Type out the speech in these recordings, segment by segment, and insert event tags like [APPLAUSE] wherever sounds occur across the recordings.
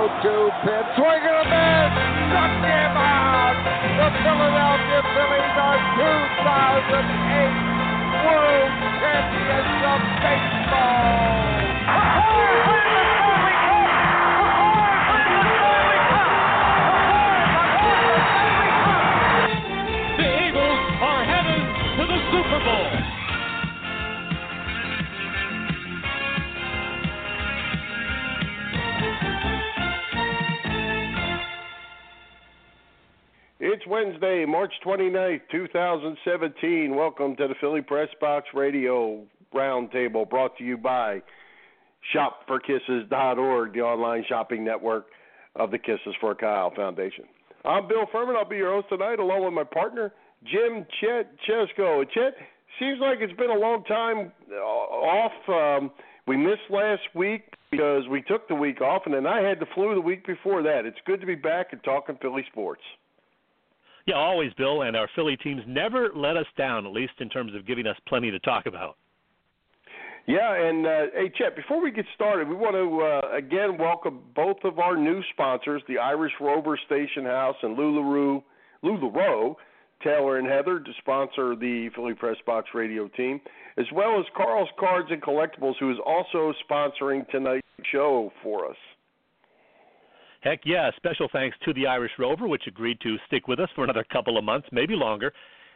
0-2 pitch. Swing and a miss. Struck him out. The Philadelphia Phillies are 2008 World Champions of Baseball. Wednesday, March 29th, 2017. Welcome to the Philly Press Box Radio Roundtable brought to you by ShopForKisses.org, the online shopping network of the Kisses for Kyle Foundation. I'm Bill Furman. I'll be your host tonight along with my partner, Jim Chet Chesko. Chet, seems like it's been a long time uh, off. Um, we missed last week because we took the week off, and then I had the flu the week before that. It's good to be back and talking Philly sports. Yeah, always, Bill. And our Philly teams never let us down, at least in terms of giving us plenty to talk about. Yeah, and uh, hey, Chet, before we get started, we want to uh, again welcome both of our new sponsors, the Irish Rover Station House and LuLaRoe, Taylor and Heather, to sponsor the Philly Press Box radio team, as well as Carl's Cards and Collectibles, who is also sponsoring tonight's show for us. Heck yeah, special thanks to the Irish Rover, which agreed to stick with us for another couple of months, maybe longer.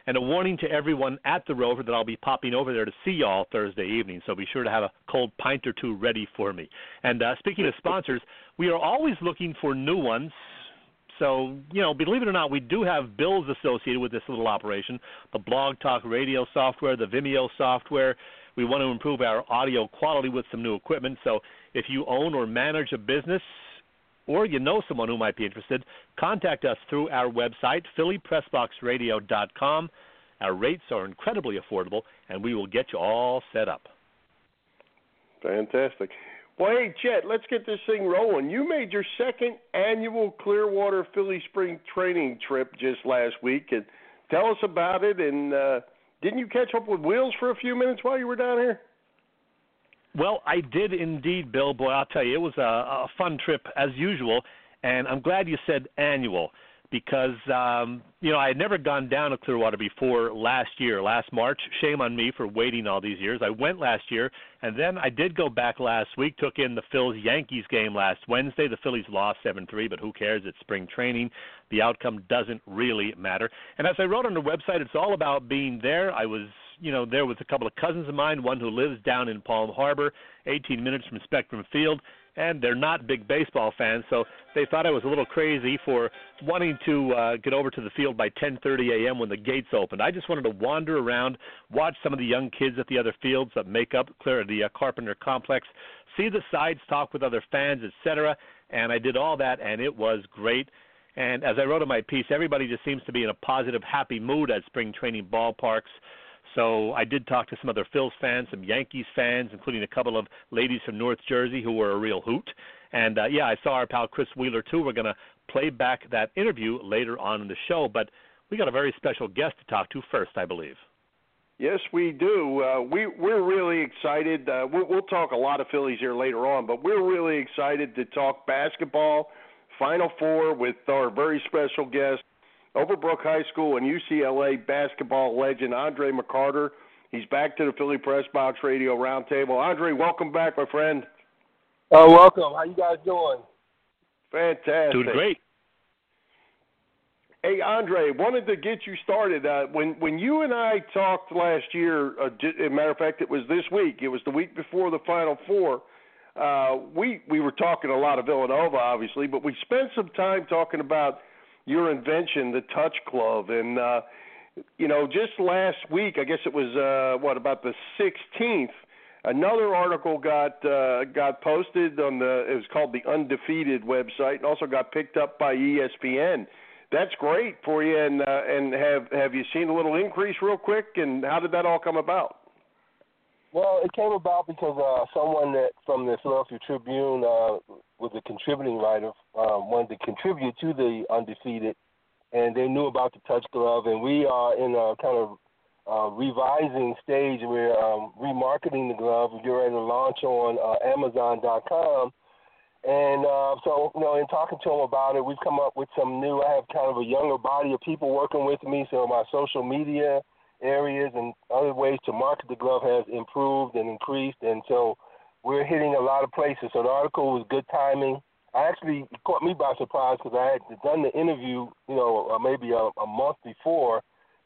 And a warning to everyone at the Rover that I'll be popping over there to see y'all Thursday evening, so be sure to have a cold pint or two ready for me. And uh, speaking of sponsors, we are always looking for new ones. So, you know, believe it or not, we do have bills associated with this little operation the Blog Talk radio software, the Vimeo software. We want to improve our audio quality with some new equipment. So, if you own or manage a business, or you know someone who might be interested, contact us through our website, phillypressboxradio.com. Our rates are incredibly affordable, and we will get you all set up. Fantastic. Well, hey, Chet, let's get this thing rolling. You made your second annual Clearwater Philly Spring training trip just last week, and tell us about it. And uh, didn't you catch up with Wheels for a few minutes while you were down here? Well, I did indeed, Bill. Boy, I'll tell you, it was a, a fun trip as usual, and I'm glad you said annual because um, you know I had never gone down to Clearwater before last year, last March. Shame on me for waiting all these years. I went last year, and then I did go back last week. Took in the Phillies Yankees game last Wednesday. The Phillies lost seven three, but who cares? It's spring training. The outcome doesn't really matter. And as I wrote on the website, it's all about being there. I was you know, there was a couple of cousins of mine, one who lives down in Palm Harbor, 18 minutes from Spectrum Field, and they're not big baseball fans, so they thought I was a little crazy for wanting to uh, get over to the field by 10:30 a.m. when the gates opened. I just wanted to wander around, watch some of the young kids at the other fields that make up clear the uh, Carpenter Complex, see the sides, talk with other fans, etc. And I did all that, and it was great. And as I wrote in my piece, everybody just seems to be in a positive, happy mood at spring training ballparks. So I did talk to some other Phils fans, some Yankees fans, including a couple of ladies from North Jersey who were a real hoot. And uh, yeah, I saw our pal Chris Wheeler too. We're going to play back that interview later on in the show, but we got a very special guest to talk to first, I believe. Yes, we do. Uh, we we're really excited. Uh, we'll, we'll talk a lot of Phillies here later on, but we're really excited to talk basketball, Final Four with our very special guest, Overbrook High School and UCLA basketball legend Andre McCarter. He's back to the Philly Press Box Radio Roundtable. Andre, welcome back, my friend. Uh, welcome. How you guys doing? Fantastic. Doing great. Hey, Andre, wanted to get you started. Uh, when when you and I talked last year, uh, as a matter of fact, it was this week. It was the week before the Final Four. Uh, we we were talking a lot of Villanova, obviously, but we spent some time talking about your invention, the Touch Glove, and uh, you know, just last week, I guess it was uh, what about the 16th. Another article got uh, got posted on the it was called the Undefeated website, and also got picked up by ESPN. That's great for you, and uh, and have have you seen a little increase real quick? And how did that all come about? Well, it came about because uh, someone that from the Philadelphia Tribune uh, was a contributing writer, um, wanted to contribute to the undefeated, and they knew about the touch glove, and we are in a kind of uh, revising stage. We're um, remarketing the glove. We're ready to launch on uh, Amazon.com, And uh, so, you know, in talking to them about it, we've come up with some new. I have kind of a younger body of people working with me, so my social media areas and other ways to market the glove has improved and increased, and so we're hitting a lot of places. So the article was good timing. I actually caught me by surprise because I had done the interview, you know, uh, maybe a, a month before,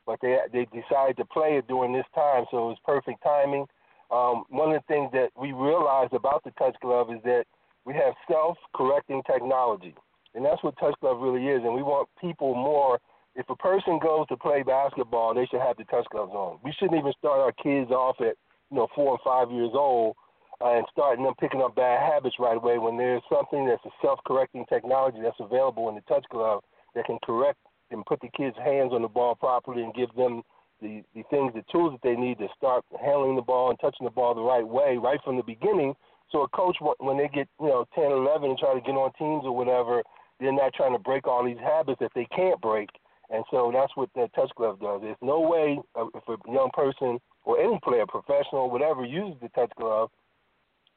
but they they decided to play it during this time, so it was perfect timing. Um, one of the things that we realized about the touch glove is that we have self-correcting technology, and that's what touch glove really is. And we want people more. If a person goes to play basketball, they should have the touch gloves on. We shouldn't even start our kids off at you know four and five years old and starting them picking up bad habits right away when there's something that's a self-correcting technology that's available in the touch glove that can correct and put the kids' hands on the ball properly and give them the, the things, the tools that they need to start handling the ball and touching the ball the right way right from the beginning. So a coach, when they get you know 10, 11, and try to get on teams or whatever, they're not trying to break all these habits that they can't break. And so that's what the touch glove does. There's no way uh, if a young person or any player, professional, whatever, uses the touch glove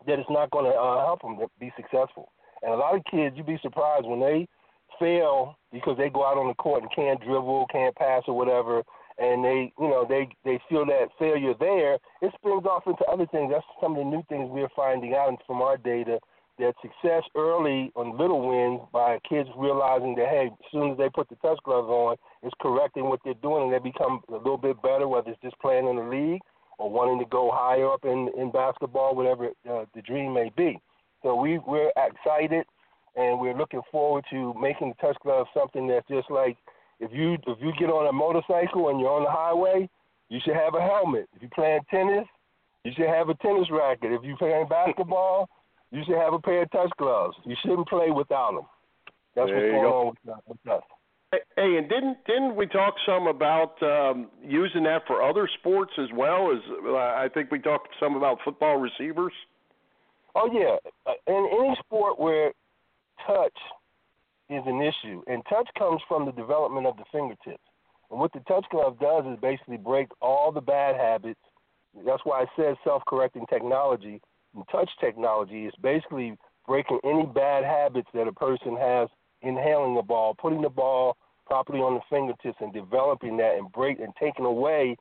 that it's not going to uh, help them be successful. And a lot of kids, you'd be surprised when they fail because they go out on the court and can't dribble, can't pass, or whatever, and they, you know, they they feel that failure there. It springs off into other things. That's some of the new things we're finding out from our data that success early on little wins by kids realizing that hey, as soon as they put the touch gloves on, it's correcting what they're doing and they become a little bit better, whether it's just playing in the league or wanting to go higher up in in basketball, whatever uh, the dream may be. So we we're excited and we're looking forward to making the touch glove something that's just like if you if you get on a motorcycle and you're on the highway, you should have a helmet. If you're playing tennis, you should have a tennis racket. If you're playing basketball, you should have a pair of touch gloves. You shouldn't play without them. That's there what's going go. on with, with us. Hey, and didn't didn't we talk some about um, using that for other sports as well? As uh, I think we talked some about football receivers. Oh yeah, uh, in any sport where touch is an issue, and touch comes from the development of the fingertips. And what the touch glove does is basically break all the bad habits. That's why it says self-correcting technology. And touch technology is basically breaking any bad habits that a person has inhaling the ball, putting the ball properly on the fingertips and developing that and break and taking away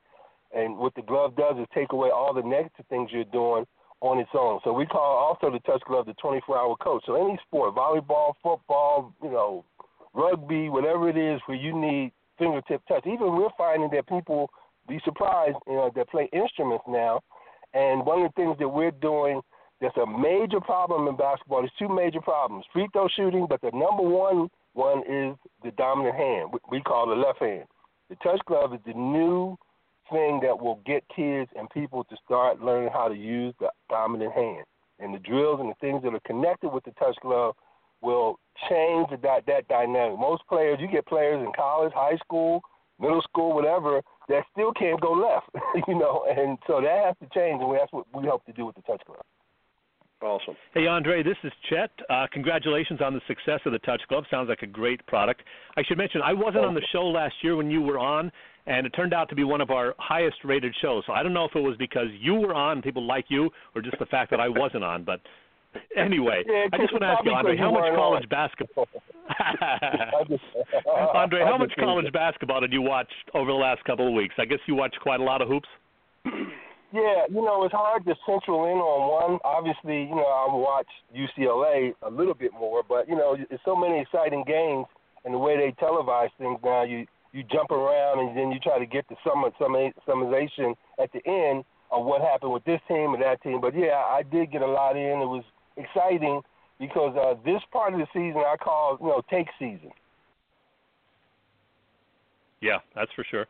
and what the glove does is take away all the negative things you're doing on its own. So we call also the touch glove the 24-hour coach. So any sport, volleyball, football, you know, rugby, whatever it is where you need fingertip touch. Even we're finding that people be surprised, you know, that play instruments now. And one of the things that we're doing that's a major problem in basketball. There's two major problems: free throw shooting, but the number one one is the dominant hand. We call the left hand. The touch glove is the new thing that will get kids and people to start learning how to use the dominant hand. And the drills and the things that are connected with the touch glove will change that that dynamic. Most players, you get players in college, high school, middle school, whatever, that still can't go left, [LAUGHS] you know, and so that has to change, and that's what we hope to do with the touch glove. Awesome. Hey, Andre, this is Chet. Uh, congratulations on the success of the Touch Glove. Sounds like a great product. I should mention, I wasn't on the show last year when you were on, and it turned out to be one of our highest rated shows. So I don't know if it was because you were on, people like you, or just the fact that I wasn't on. But anyway, yeah, I just want to ask you, Andre, how much college basketball? [LAUGHS] [LAUGHS] Andre, how much college basketball did you watch over the last couple of weeks? I guess you watched quite a lot of hoops. [CLEARS THROAT] Yeah, you know, it's hard to central in on one. Obviously, you know, I watch UCLA a little bit more, but you know, there's so many exciting games, and the way they televise things now, you you jump around and then you try to get the sum some summarization at the end of what happened with this team and that team. But yeah, I did get a lot in. It was exciting because uh, this part of the season I call you know take season. Yeah, that's for sure.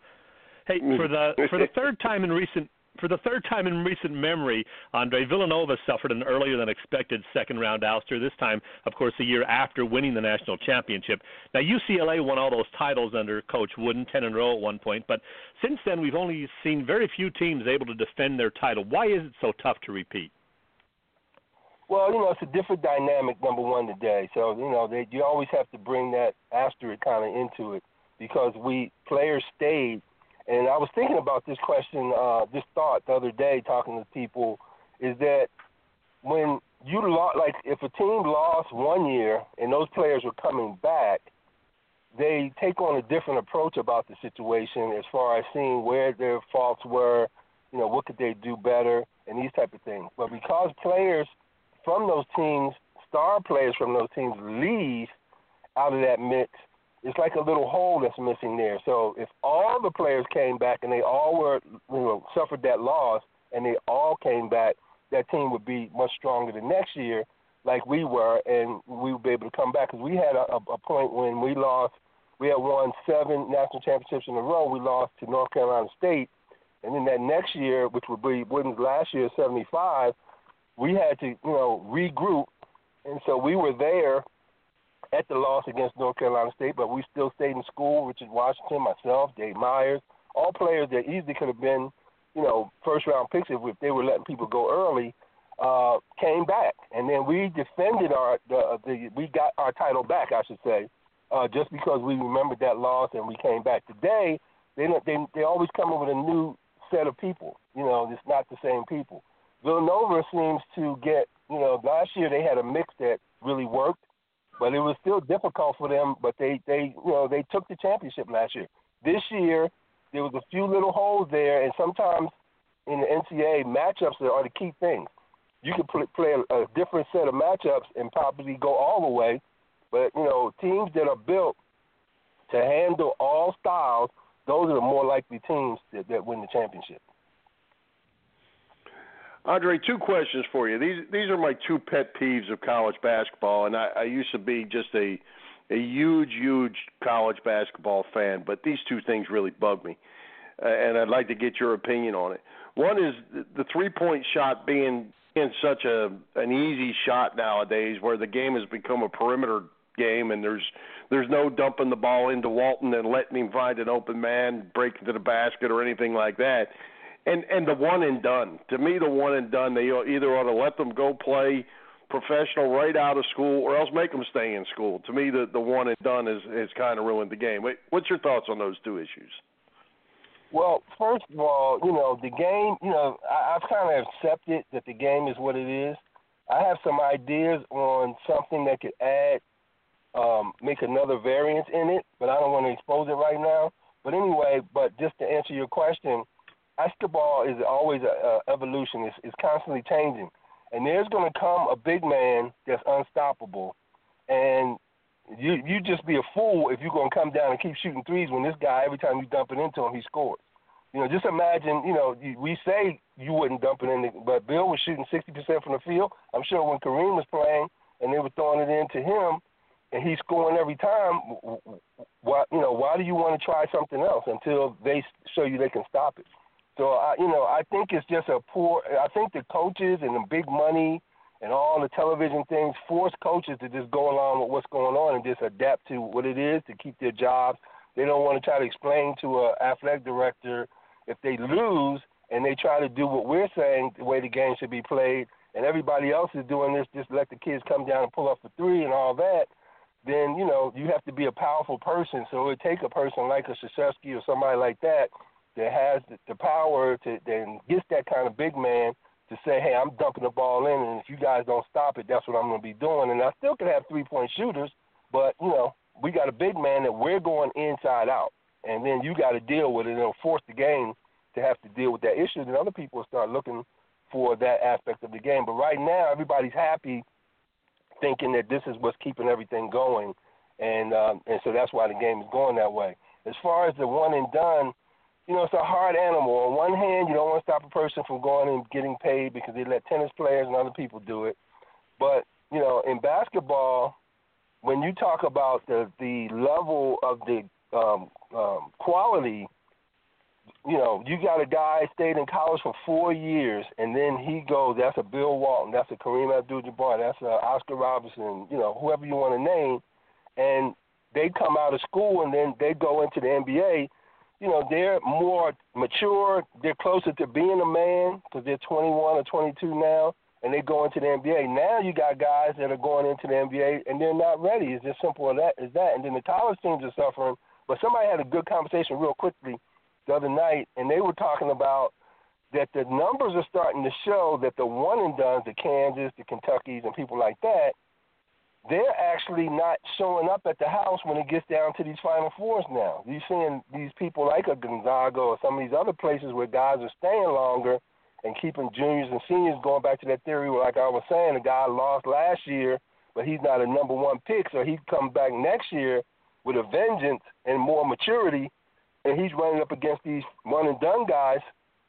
Hey, for the for the third time in recent for the third time in recent memory, Andre Villanova suffered an earlier than expected second round ouster, this time, of course, a year after winning the national championship. Now, UCLA won all those titles under Coach Wooden, 10 in a row at one point, but since then we've only seen very few teams able to defend their title. Why is it so tough to repeat? Well, you know, it's a different dynamic, number one, today. So, you know, they, you always have to bring that asterisk kind of into it because we players stayed and I was thinking about this question, uh, this thought the other day, talking to people, is that when you lo- like if a team lost one year and those players were coming back, they take on a different approach about the situation as far as seeing where their faults were, you know, what could they do better, and these type of things. But because players from those teams, star players from those teams, leave out of that mix, it's like a little hole that's missing there. So if all the players came back and they all were, you know, suffered that loss and they all came back, that team would be much stronger the next year, like we were, and we would be able to come back. Because we had a, a point when we lost, we had won seven national championships in a row. We lost to North Carolina State, and then that next year, which would be Wooden's last year, '75, we had to, you know, regroup, and so we were there at the loss against North Carolina State, but we still stayed in school. Richard Washington, myself, Dave Meyers, all players that easily could have been, you know, first round picks if, they were letting people go early, uh, came back, and then we defended our the, the we got our title back, I should say, uh, just because we remembered that loss and we came back. Today, they they they always come up with a new set of people. You know, it's not the same people. Villanova seems to get, you know, last year they had a mix that really worked but it was still difficult for them. But they, they, you know, they took the championship last year. This year, there was a few little holes there, and sometimes in the NCAA matchups are the key things. You can play, a different set of matchups and probably go all the way, but you know, teams that are built to handle all styles, those are the more likely teams that, that win the championship. Andre, two questions for you. These these are my two pet peeves of college basketball, and I, I used to be just a a huge, huge college basketball fan, but these two things really bug me, uh, and I'd like to get your opinion on it. One is the, the three point shot being in such a an easy shot nowadays, where the game has become a perimeter game, and there's there's no dumping the ball into Walton and letting him find an open man, break into the basket, or anything like that and and the one and done. To me, the one and done. They either ought to let them go play professional right out of school, or else make them stay in school. To me, the the one and done is is kind of ruined the game. What's your thoughts on those two issues? Well, first of all, you know the game. You know, I, I've kind of accepted that the game is what it is. I have some ideas on something that could add, um, make another variance in it, but I don't want to expose it right now. But anyway, but just to answer your question, basketball is always a, a evolution. It's, it's constantly changing, and there's going to come a big man that's unstoppable, and you you just be a fool if you're going to come down and keep shooting threes when this guy every time you dump it into him he scores. You know, just imagine. You know, we say you wouldn't dump it in, the, but Bill was shooting 60% from the field. I'm sure when Kareem was playing and they were throwing it into him, and he's scoring every time. Why, you know, why do you want to try something else until they show you they can stop it? So I, you know, I think it's just a poor. I think the coaches and the big money and all the television things force coaches to just go along with what's going on and just adapt to what it is to keep their jobs. They don't want to try to explain to a athletic director if they lose and they try to do what we're saying the way the game should be played, and everybody else is doing this. Just let the kids come down and pull up for three and all that. Then you know you have to be a powerful person. So it would take a person like a Krzyzewski or somebody like that that has the, the power to then gets that kind of big man to say, hey, I'm dumping the ball in, and if you guys don't stop it, that's what I'm going to be doing. And I still could have three point shooters, but you know, we got a big man that we're going inside out, and then you got to deal with it. It'll force the game to have to deal with that issue. And other people start looking for that aspect of the game. But right now, everybody's happy, thinking that this is what's keeping everything going, and um, and so that's why the game is going that way. As far as the one and done, you know, it's a hard animal. On one hand, you don't want to stop a person from going and getting paid because they let tennis players and other people do it. But, you know, in basketball, when you talk about the the level of the um, um, quality, you know, you got a guy stayed in college for four years, and then he goes. That's a Bill Walton. That's a Kareem Abdul-Jabbar. That's a Oscar Robertson. You know, whoever you want to name, and they come out of school and then they go into the NBA you know, they're more mature. They're closer to being a man because they're 21 or 22 now, and they go into the NBA. Now you got guys that are going into the NBA and they're not ready. It's just simple as that. As that. And then the college teams are suffering. But somebody had a good conversation real quickly the other night, and they were talking about that the numbers are starting to show that the one and dones, the Kansas, the Kentuckys, and people like that, they're actually not showing up at the house when it gets down to these Final Fours now. You're seeing these people like a Gonzaga or some of these other places where guys are staying longer and keeping juniors and seniors going back to that theory. Where like I was saying, the guy lost last year, but he's not a number one pick, so he'd come back next year with a vengeance and more maturity, and he's running up against these one and done guys.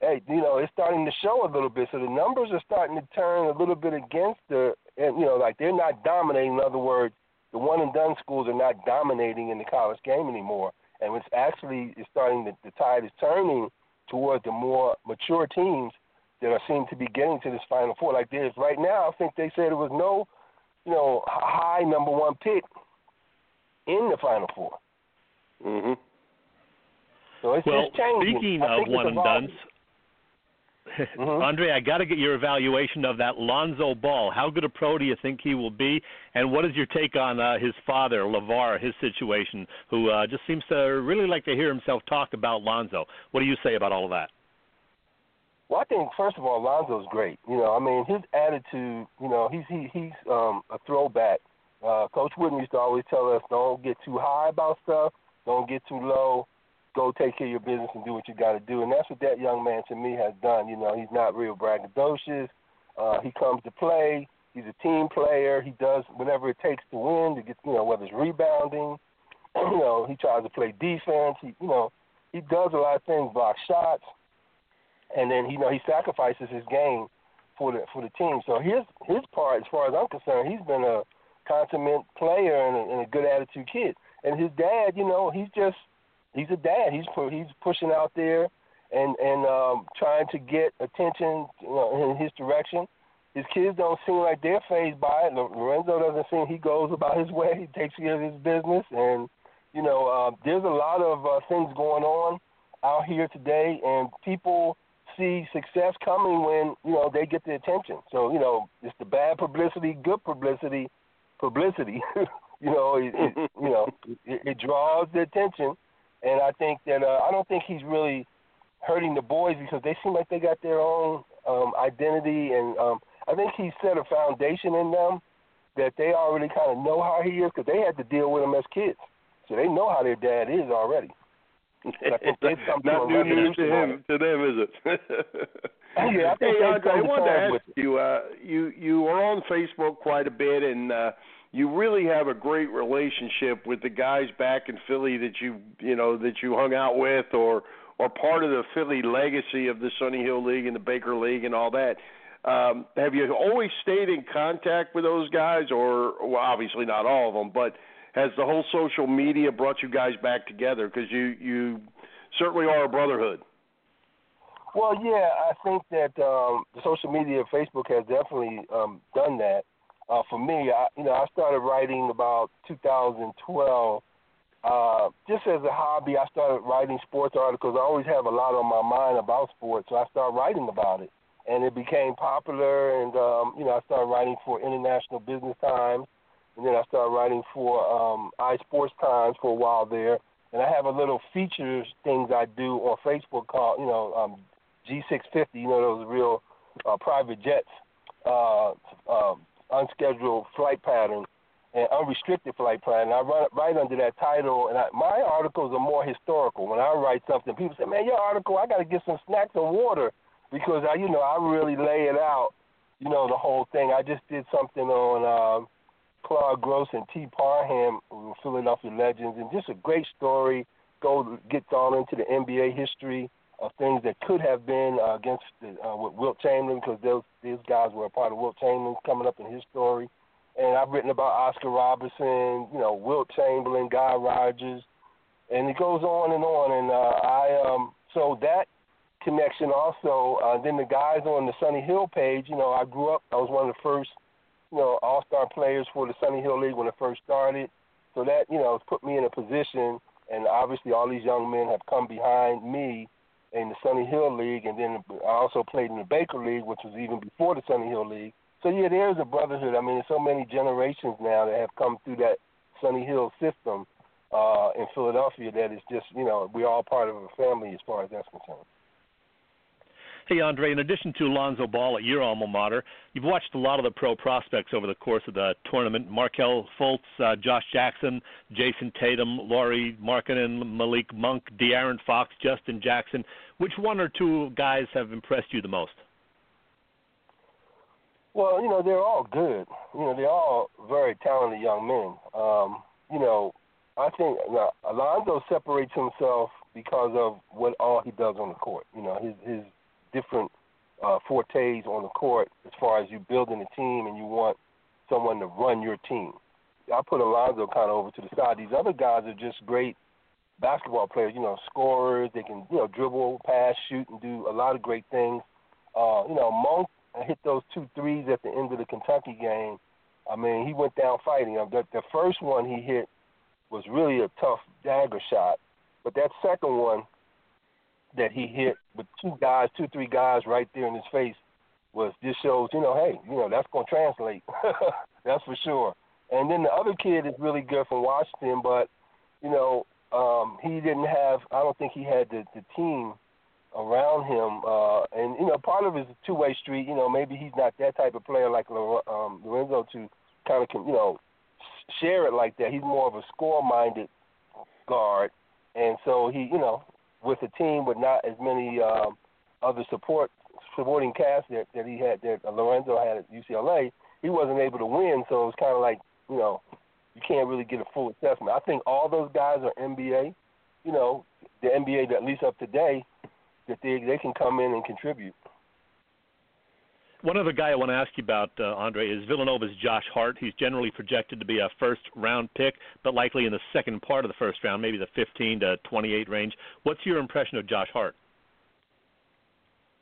Hey, you know, it's starting to show a little bit. So the numbers are starting to turn a little bit against the, and you know, like they're not dominating. In other words, the one and done schools are not dominating in the college game anymore, and it's actually it's starting to, the tide is turning toward the more mature teams that are seem to be getting to this Final Four. Like there's right now, I think they said there was no, you know, high number one pick in the Final 4 Mhm. So it's well, just changing. speaking of it's one and evolving. Mhm. [LAUGHS] Andre, I got to get your evaluation of that Lonzo Ball. How good a pro do you think he will be? And what is your take on uh, his father, LaVar, his situation, who uh, just seems to really like to hear himself talk about Lonzo? What do you say about all of that? Well, I think first of all, Lonzo's great. You know, I mean, his attitude. You know, he's he, he's um, a throwback. Uh, Coach Wooden used to always tell us, don't get too high about stuff, don't get too low. Go take care of your business and do what you got to do. And that's what that young man to me has done. You know, he's not real braggadocious. Uh, he comes to play. He's a team player. He does whatever it takes to win. To get, you know, whether it's rebounding, [CLEARS THROAT] you know, he tries to play defense. He, you know, he does a lot of things, block shots and then you know he sacrifices his game for the for the team. So his his part, as far as I'm concerned, he's been a consummate player and a, and a good attitude kid. And his dad, you know, he's just he's a dad. He's he's pushing out there and and um, trying to get attention you know, in his direction. His kids don't seem like they're phased by it. Lorenzo doesn't seem he goes about his way. He takes care of his business, and you know, uh, there's a lot of uh, things going on out here today, and people see success coming when you know they get the attention. So you know, it's the bad publicity, good publicity, publicity. [LAUGHS] you know, it, it you know it, it draws the attention, and I think that uh, I don't think he's really hurting the boys because they seem like they got their own um, identity, and um, I think he set a foundation in them that they already kind of know how he is because they had to deal with him as kids, so they know how their dad is already. I think they've come to Not new news to him, to them, is it? [LAUGHS] Yeah, I think hey, Andre, I wanted to ask you. Uh, you you are on Facebook quite a bit, and uh, you really have a great relationship with the guys back in Philly that you you know that you hung out with, or or part of the Philly legacy of the Sunny Hill League and the Baker League and all that. Um, have you always stayed in contact with those guys, or well, obviously not all of them, but has the whole social media brought you guys back together? Because you you certainly are a brotherhood. Well, yeah, I think that um, the social media, Facebook, has definitely um, done that. Uh, for me, I, you know, I started writing about 2012. Uh, just as a hobby, I started writing sports articles. I always have a lot on my mind about sports, so I started writing about it, and it became popular. And um, you know, I started writing for International Business Times, and then I started writing for um, iSports Times for a while there. And I have a little features things I do on Facebook called, you know, um, G650, you know, those real uh, private jets, uh, uh, unscheduled flight pattern and unrestricted flight pattern. I run right under that title, and I, my articles are more historical. When I write something, people say, "Man, your article, I got to get some snacks and water," because I, you know, I really lay it out, you know, the whole thing. I just did something on um, Claude Gross and Tee Parham, Philadelphia Legends, and just a great story. Go gets on into the NBA history of things that could have been uh, against the, uh, with Wilt Chamberlain because those these guys were a part of Wilt Chamberlain coming up in his story. And I've written about Oscar Robertson, you know, Wilt Chamberlain, Guy Rodgers, and it goes on and on. And uh, I um so that connection also. Uh, then the guys on the Sunny Hill page, you know, I grew up. I was one of the first, you know, All Star players for the Sunny Hill League when it first started. So that you know, put me in a position, and obviously all these young men have come behind me in the Sunny Hill League, and then I also played in the Baker League, which was even before the Sunny Hill League. So yeah, there's a brotherhood. I mean, there's so many generations now that have come through that Sunny Hill system uh, in Philadelphia that it's just you know we're all part of a family as far as that's concerned. Hey, Andre, in addition to Lonzo Ball at your alma mater, you've watched a lot of the pro prospects over the course of the tournament Markelle Fultz, uh, Josh Jackson, Jayson Tatum, Lauri Markkanen, Malik Monk, De'Aaron Fox, Justin Jackson. Which one or two guys have impressed you the most? Well, you know, they're all good. You know, they're all very talented young men. Um, you know, I think now, Alonzo separates himself because of what all he does on the court. You know, his his different uh, fortes on the court as far as you building a team and you want someone to run your team. I put Alonzo kind of over to the side. These other guys are just great basketball players. You know, scorers. They can you know dribble, pass, shoot, and do a lot of great things. Uh, you know, Monk hit those two threes at the end of the Kentucky game. I mean, he went down fighting. The, the first one he hit was really a tough dagger shot, but that second one that he hit with two guys, two three guys right there in his face was just shows you know, hey, you know that's to translate. [LAUGHS] that's for sure. And then the other kid is really good from Washington, but you know um, he didn't have. I don't think he had the, the team around him. Uh, and you know, part of it is a two way street. You know, maybe he's not that type of player like um, Lorenzo to kind of you know share it like that. He's more of a score minded guard, and so he you know with a team with not as many um, other support supporting cast that, that he had that Lorenzo had at UCLA, he wasn't able to win. So it's kind of like you know you can't really get a full assessment. I think all those guys are NBA. You know, the NBA that at least up to date that they they can come in and contribute. One other guy I want to ask you about, uh, Andre, is Villanova's Josh Hart. He's generally projected to be a first round pick, but likely in the second part of the first round, maybe the 15 to 28 range. What's your impression of Josh Hart?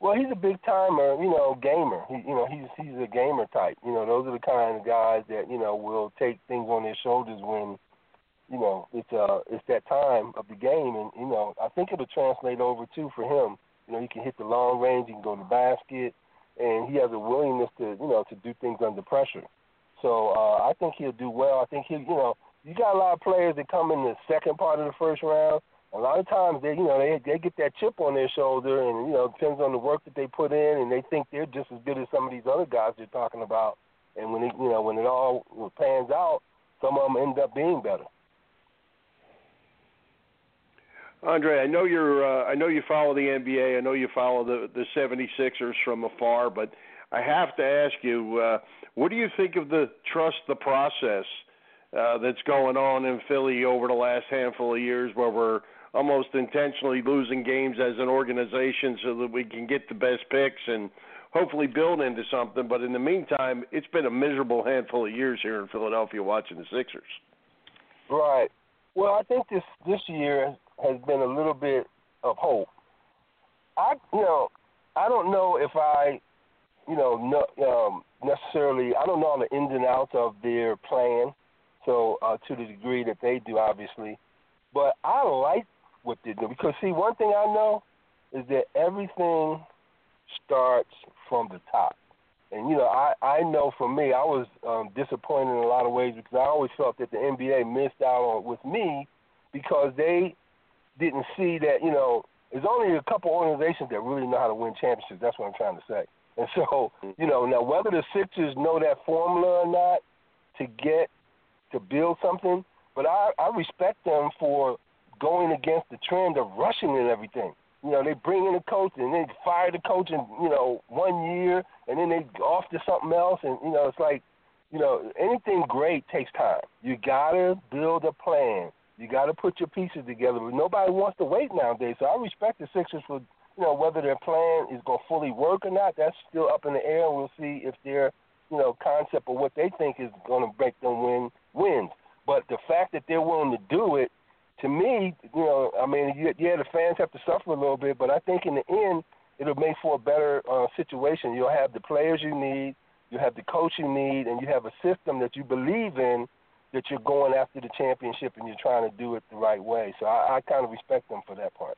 Well, he's a big timer, you know, gamer. He, you know, he's he's a gamer type. You know, those are the kind of guys that you know will take things on their shoulders when you know, it's uh it's that time of the game and you know, I think it'll translate over too for him. You know, he can hit the long range, he can go to the basket and he has a willingness to, you know, to do things under pressure. So uh I think he'll do well. I think he you know, you got a lot of players that come in the second part of the first round. A lot of times they you know, they they get that chip on their shoulder and you know, it depends on the work that they put in and they think they're just as good as some of these other guys they're talking about. And when it you know, when it all pans out, some of them end up being better. Andre, I know you're uh, I know you follow the NBA. I know you follow the the 76ers from afar, but I have to ask you, uh, what do you think of the trust the process uh, that's going on in Philly over the last handful of years, where we're almost intentionally losing games as an organization so that we can get the best picks and hopefully build into something. But in the meantime, it's been a miserable handful of years here in Philadelphia watching the Sixers. Right. Well, I think this this year has been a little bit of hope. I, you know, I don't know if I, you know, no, um, necessarily. I don't know all the ins and outs of their plan. So uh, to the degree that they do, obviously, but I like what they do because see, one thing I know is that everything starts from the top. And you know, I I know for me, I was um, disappointed in a lot of ways because I always felt that the NBA missed out on with me because they didn't see that, you know, there's only a couple organizations that really know how to win championships. That's what I'm trying to say. And so, mm-hmm. you know, now whether the Sixers know that formula or not to get to build something, but I, I respect them for going against the trend of rushing and everything. You know, they bring in a coach and they fire the coach in, you know, one year and then they off to something else and you know, it's like, you know, anything great takes time. You gotta build a plan. You got to put your pieces together. But nobody wants to wait nowadays. So I respect the Sixers for you know whether their plan is going to fully work or not. That's still up in the air. We'll see if their you know concept of what they think is going to make them win wins. But the fact that they're willing to do it, to me, you know, I mean, yeah, the fans have to suffer a little bit, but I think in the end, it'll make for a better uh, situation. You'll have the players you need, you have the coach you need, and you have a system that you believe in that you're going after the championship and you're trying to do it the right way. So I, I kind of respect them for that part.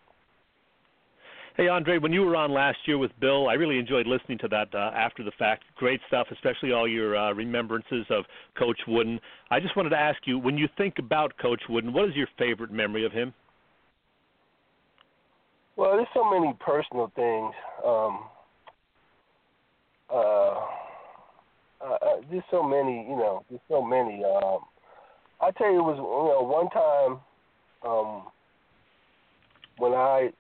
Hey Andre, when you were on last year with Bill, I really enjoyed listening to that uh, after the fact. Great stuff, especially all your uh, remembrances of Coach Wooden. I just wanted to ask you, when you think about Coach Wooden, what is your favorite memory of him? Well, there's so many personal things. Um, uh, uh, uh, there's so many, you know, there's so many. Um, I tell you, it was you know one time um, when I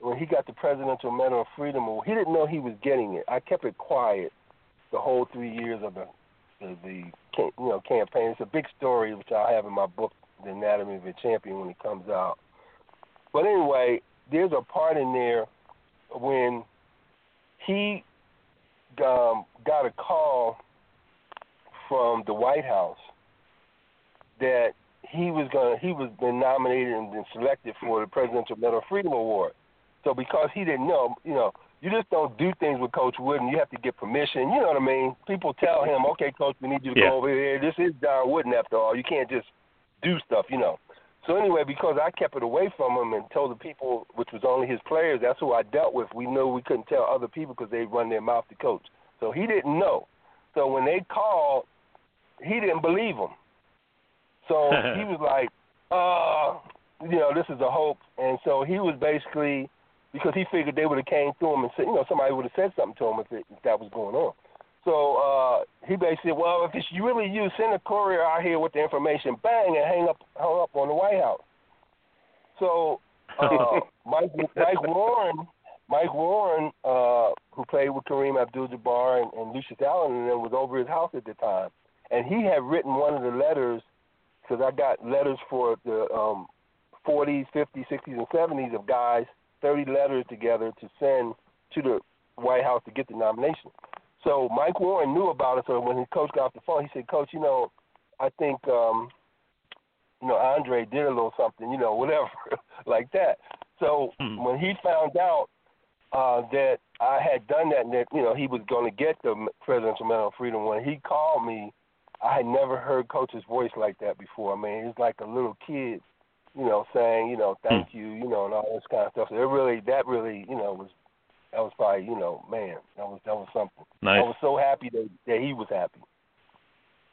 when he got the Presidential Medal of Freedom, he didn't know he was getting it. I kept it quiet the whole three years of the the, the you know campaign. It's a big story which I have in my book, The Anatomy of a Champion, when it comes out. But anyway, there's a part in there when he um, got a call from the White House that he was going to he was been nominated and been selected for the Presidential Medal of Freedom Award. So because he didn't know, you know, you just don't do things with Coach Wooden. You have to get permission. You know what I mean? People tell him, "Okay, Coach, we need you to yeah. go over here. This is John Wooden after all. You can't just do stuff, you know." So anyway, because I kept it away from him and told the people, which was only his players, that's who I dealt with. We knew we couldn't tell other people because they run their mouth to coach. So he didn't know. So when they called, he didn't believe them. So [LAUGHS] he was like, uh, you know, this is a hoax. And so he was basically, because he figured they would have came through him and said, you know, somebody would have said something to him if, it, if that was going on. So uh, he basically said, well, if it's really you, send a courier out here with the information, bang, and hang up, hung up on the White House. So uh, [LAUGHS] Mike, Mike Warren, Mike Warren, uh, who played with Kareem Abdul-Jabbar and, and Lucius Allen, and then was over his house at the time, and he had written one of the letters because I got letters for the um, 40s, 50s, 60s, and 70s of guys, 30 letters together to send to the White House to get the nomination. So Mike Warren knew about it. So when his coach got off the phone, he said, "Coach, you know, I think um, you know Andre did a little something, you know, [LAUGHS] whatever, like that." So Hmm. when he found out uh, that I had done that, and that you know he was going to get the Presidential Medal of Freedom, when he called me, I had never heard Coach's voice like that before. I mean, it's like a little kid, you know, saying, you know, thank you, you know, and all this kind of stuff. So it really, that really, you know, was that was probably, you know, man, that was that was something. Nice. I was so happy that that he was happy.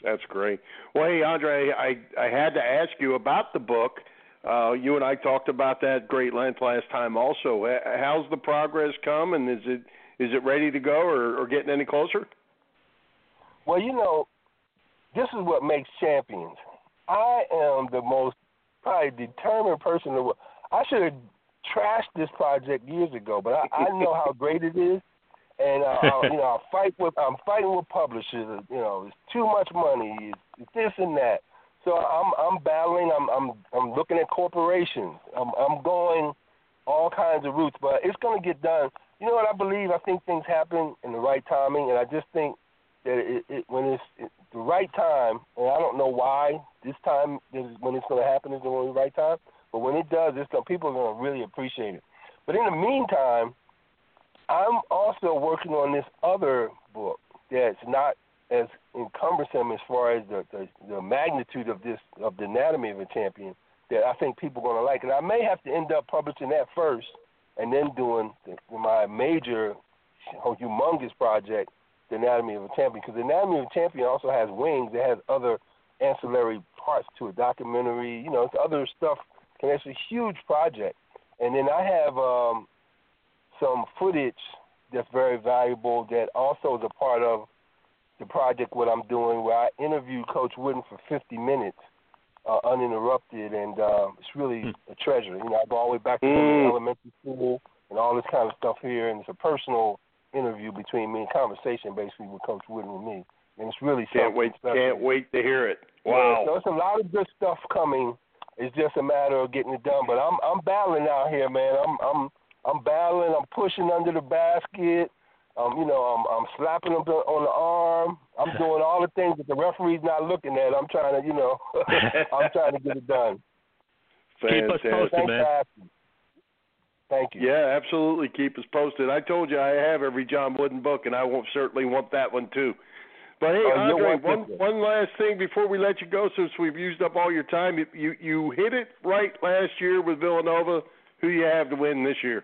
That's great. Well, hey, Andre, I I had to ask you about the book. Uh, you and I talked about that great length last time. Also, how's the progress come, and is it is it ready to go, or, or getting any closer? Well, you know, this is what makes champions. I am the most probably determined person in the world. I should have trashed this project years ago, but I, I know how great it is, and uh, I, you know, I fight with I'm fighting with publishers. You know, it's too much money. It's, it's this and that. So I'm I'm battling. I'm I'm I'm looking at corporations. I'm I'm going all kinds of routes, but it's going to get done. You know what I believe? I think things happen in the right timing, and I just think that it, it when it's it, the right time, and I don't know why this time is when it's going to happen is the only right time, but when it does, it's going people are going to really appreciate it. But in the meantime, I'm also working on this other book that's not as encumbersome as far as the, the the magnitude of this of the anatomy of a champion that I think people are going to like, and I may have to end up publishing that first, and then doing the, my major, humongous project, the anatomy of a champion, because the anatomy of a champion also has wings. It has other ancillary parts to a documentary. You know, it's other stuff, and it's a huge project. And then I have um, some footage that's very valuable that also is a part of the project what I'm doing where I interviewed Coach Wooden for 50 minutes uh, uninterrupted and uh, it's really Hmm. a treasure. You know, I go all the way back to Mm. elementary school and all this kind of stuff here and it's a personal interview between me and conversation basically with Coach Wooden and me. And it's really Can't wait! special. Can't wait to hear it. Yeah, Wow. so it's a lot of good stuff coming. It's just a matter of getting it done. But I'm I'm battling out here, man. I'm I'm I'm battling. I'm pushing under the basket. Um, you know, I'm I'm slapping them on the arm. I'm [LAUGHS] doing all the things that the referee's not looking at. I'm trying to, you know, [LAUGHS] I'm trying to get it done. Keep us posted, Thanks man. Thank you. Yeah, absolutely. Keep us posted. I told you I have every John Wooden book, and I will certainly want that one too. But hey, Oh, Andre, one one. last thing before we let you go, since we've used up all your time, you you, you hit it right last year with Villanova. Who you have to win this year?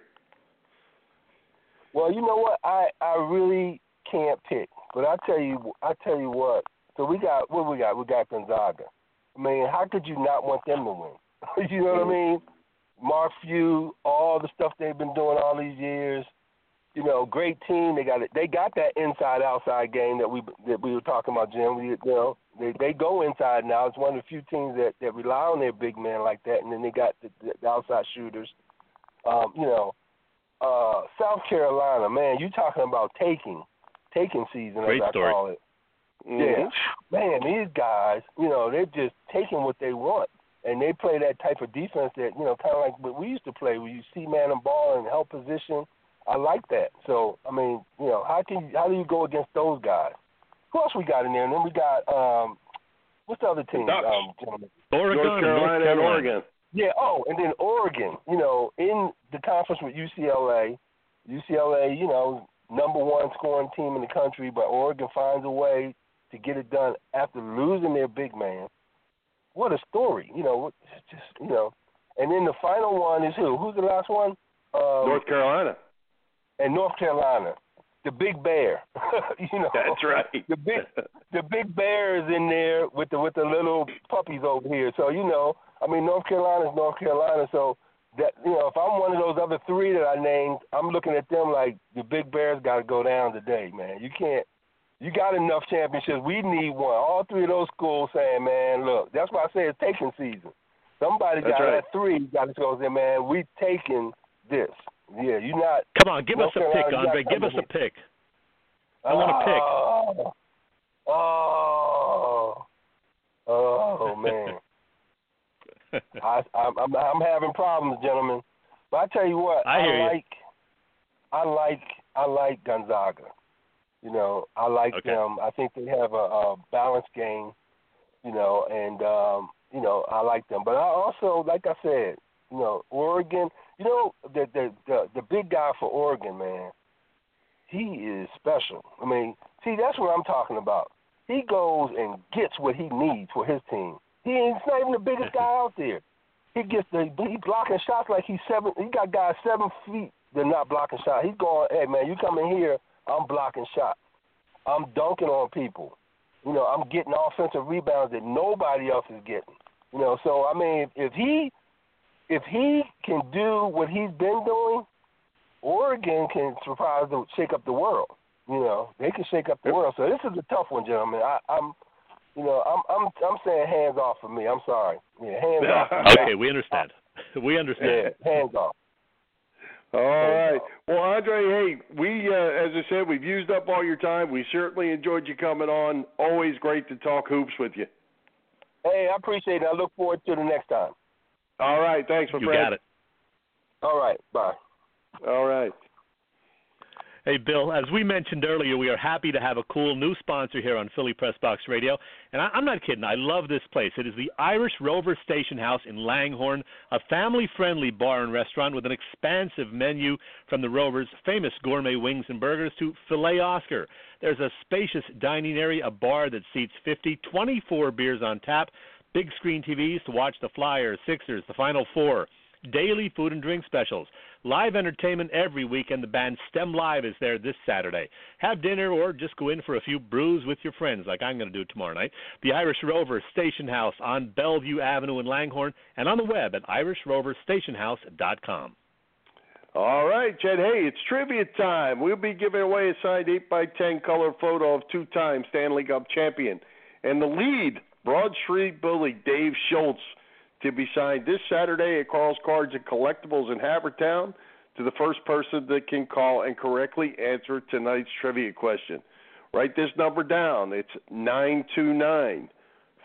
Well, you know what? I I really can't pick, but I tell you, I tell you what. So we got what we got. We got Gonzaga. I mean, how could you not want them to win? [LAUGHS] you know what I mm. mean? Mark Few, all the stuff they've been doing all these years. you know, great team. They got it. They got that inside outside game that we that we were talking about, Jim. We, you know, they they go inside now. It's one of the few teams that that rely on their big man like that, and then they got the, the outside shooters. Um, you know, uh, South Carolina, man, you talking about taking taking season Great as I story. call it. Yeah, man, these guys, you know, they're just taking what they want, and they play that type of defense that you know, kind of like what we used to play, where you see man and ball and help position. I like that. So, I mean, you know, how can how do you go against those guys? Who else we got in there? And then we got um, what's the other team, Ducks. um, gentlemen? Oregon, North Carolina and Oregon. Yeah. Oh, and then Oregon. You know, in the conference with UCLA, UCLA, you know, number one scoring team in the country, but Oregon finds a way to get it done after losing their big man. What a story, you know. Just you know, and then the final one is who? Who's the last one? Um, North Carolina. and North Carolina, the Big Bear. [LAUGHS] you know, That's right. The big, the Big Bear is in there with the with the little puppies over here. So you know, I mean, North Carolina is North Carolina. So that you know, if I'm one of those other three that I named, I'm looking at them like the Big Bear's got to go down today, man. You can't. You got enough championships. We need one. All three of those schools saying, man, look, that's why I say it's taking season. Somebody That's got right. that three got to go say, man, we taking this. Yeah, you not Come on, give us a pick, Andre. Give us a pick. I want a pick. Oh, oh, oh man. [LAUGHS] I, I'm, I'm I'm having problems, gentlemen. But I tell you what, I you. like, I like, I like Gonzaga. You know, I like Okay. them. I think they have a, a balanced game. You know, and um, you know, I like them. But I also, like I said, you know, Oregon. You know, the the the, the big guy for Oregon, man. He is special. I mean, see, that's what I'm talking about. He goes and gets what he needs for his team. He ain't he's not even the biggest [LAUGHS] guy out there. He gets the he blocking shots like he's seven. He got guys seven feet. They're not blocking shots. He's going, hey man, you come in here, I'm blocking shots. I'm dunking on people. You know, I'm getting offensive rebounds that nobody else is getting. You know, so I mean, if he if he can do what he's been doing, Oregon can surprise the shake up the world. You know, they can shake up the world. So this is a tough one, gentlemen. I, I'm, you know, I'm I'm I'm saying hands off for me. I'm sorry. Yeah, hands off. [LAUGHS] Okay, we understand. [LAUGHS] We understand. Yeah, hands off. All right. Well, Andre, hey, we, uh, as I said, we've used up all your time. We certainly enjoyed you coming on. Always great to talk hoops with you. Hey, I appreciate it. I look forward to the next time. All right. Thanks, my You friend. got it. All right. Bye. All right. Hey, Bill, as we mentioned earlier, we are happy to have a cool new sponsor here on Philly Press Box Radio. And I, I'm not kidding. I love this place. It is the Irish Rover Station House in Langhorne, a family friendly bar and restaurant with an expansive menu from the Rover's famous gourmet wings and burgers to filet Oscar. There's a spacious dining area, a bar that seats 50, 24 beers on tap, big screen TVs to watch the Flyers, Sixers, the Final Four daily food and drink specials, live entertainment every weekend. The band STEM Live is there this Saturday. Have dinner or just go in for a few brews with your friends, like I'm going to do tomorrow night. The Irish Rover Station House on Bellevue Avenue in Langhorne, and on the web at IrishRoverStationHouse.com. All right, Chad. Hey, it's trivia time. We'll be giving away a signed 8 by 10 color photo of two time Stanley Cup champion and the lead Broad Street bully Dave Schultz to be signed this Saturday at Carl's Cards and Collectibles in Havertown to the first person that can call and correctly answer tonight's trivia question. Write this number down. It's 929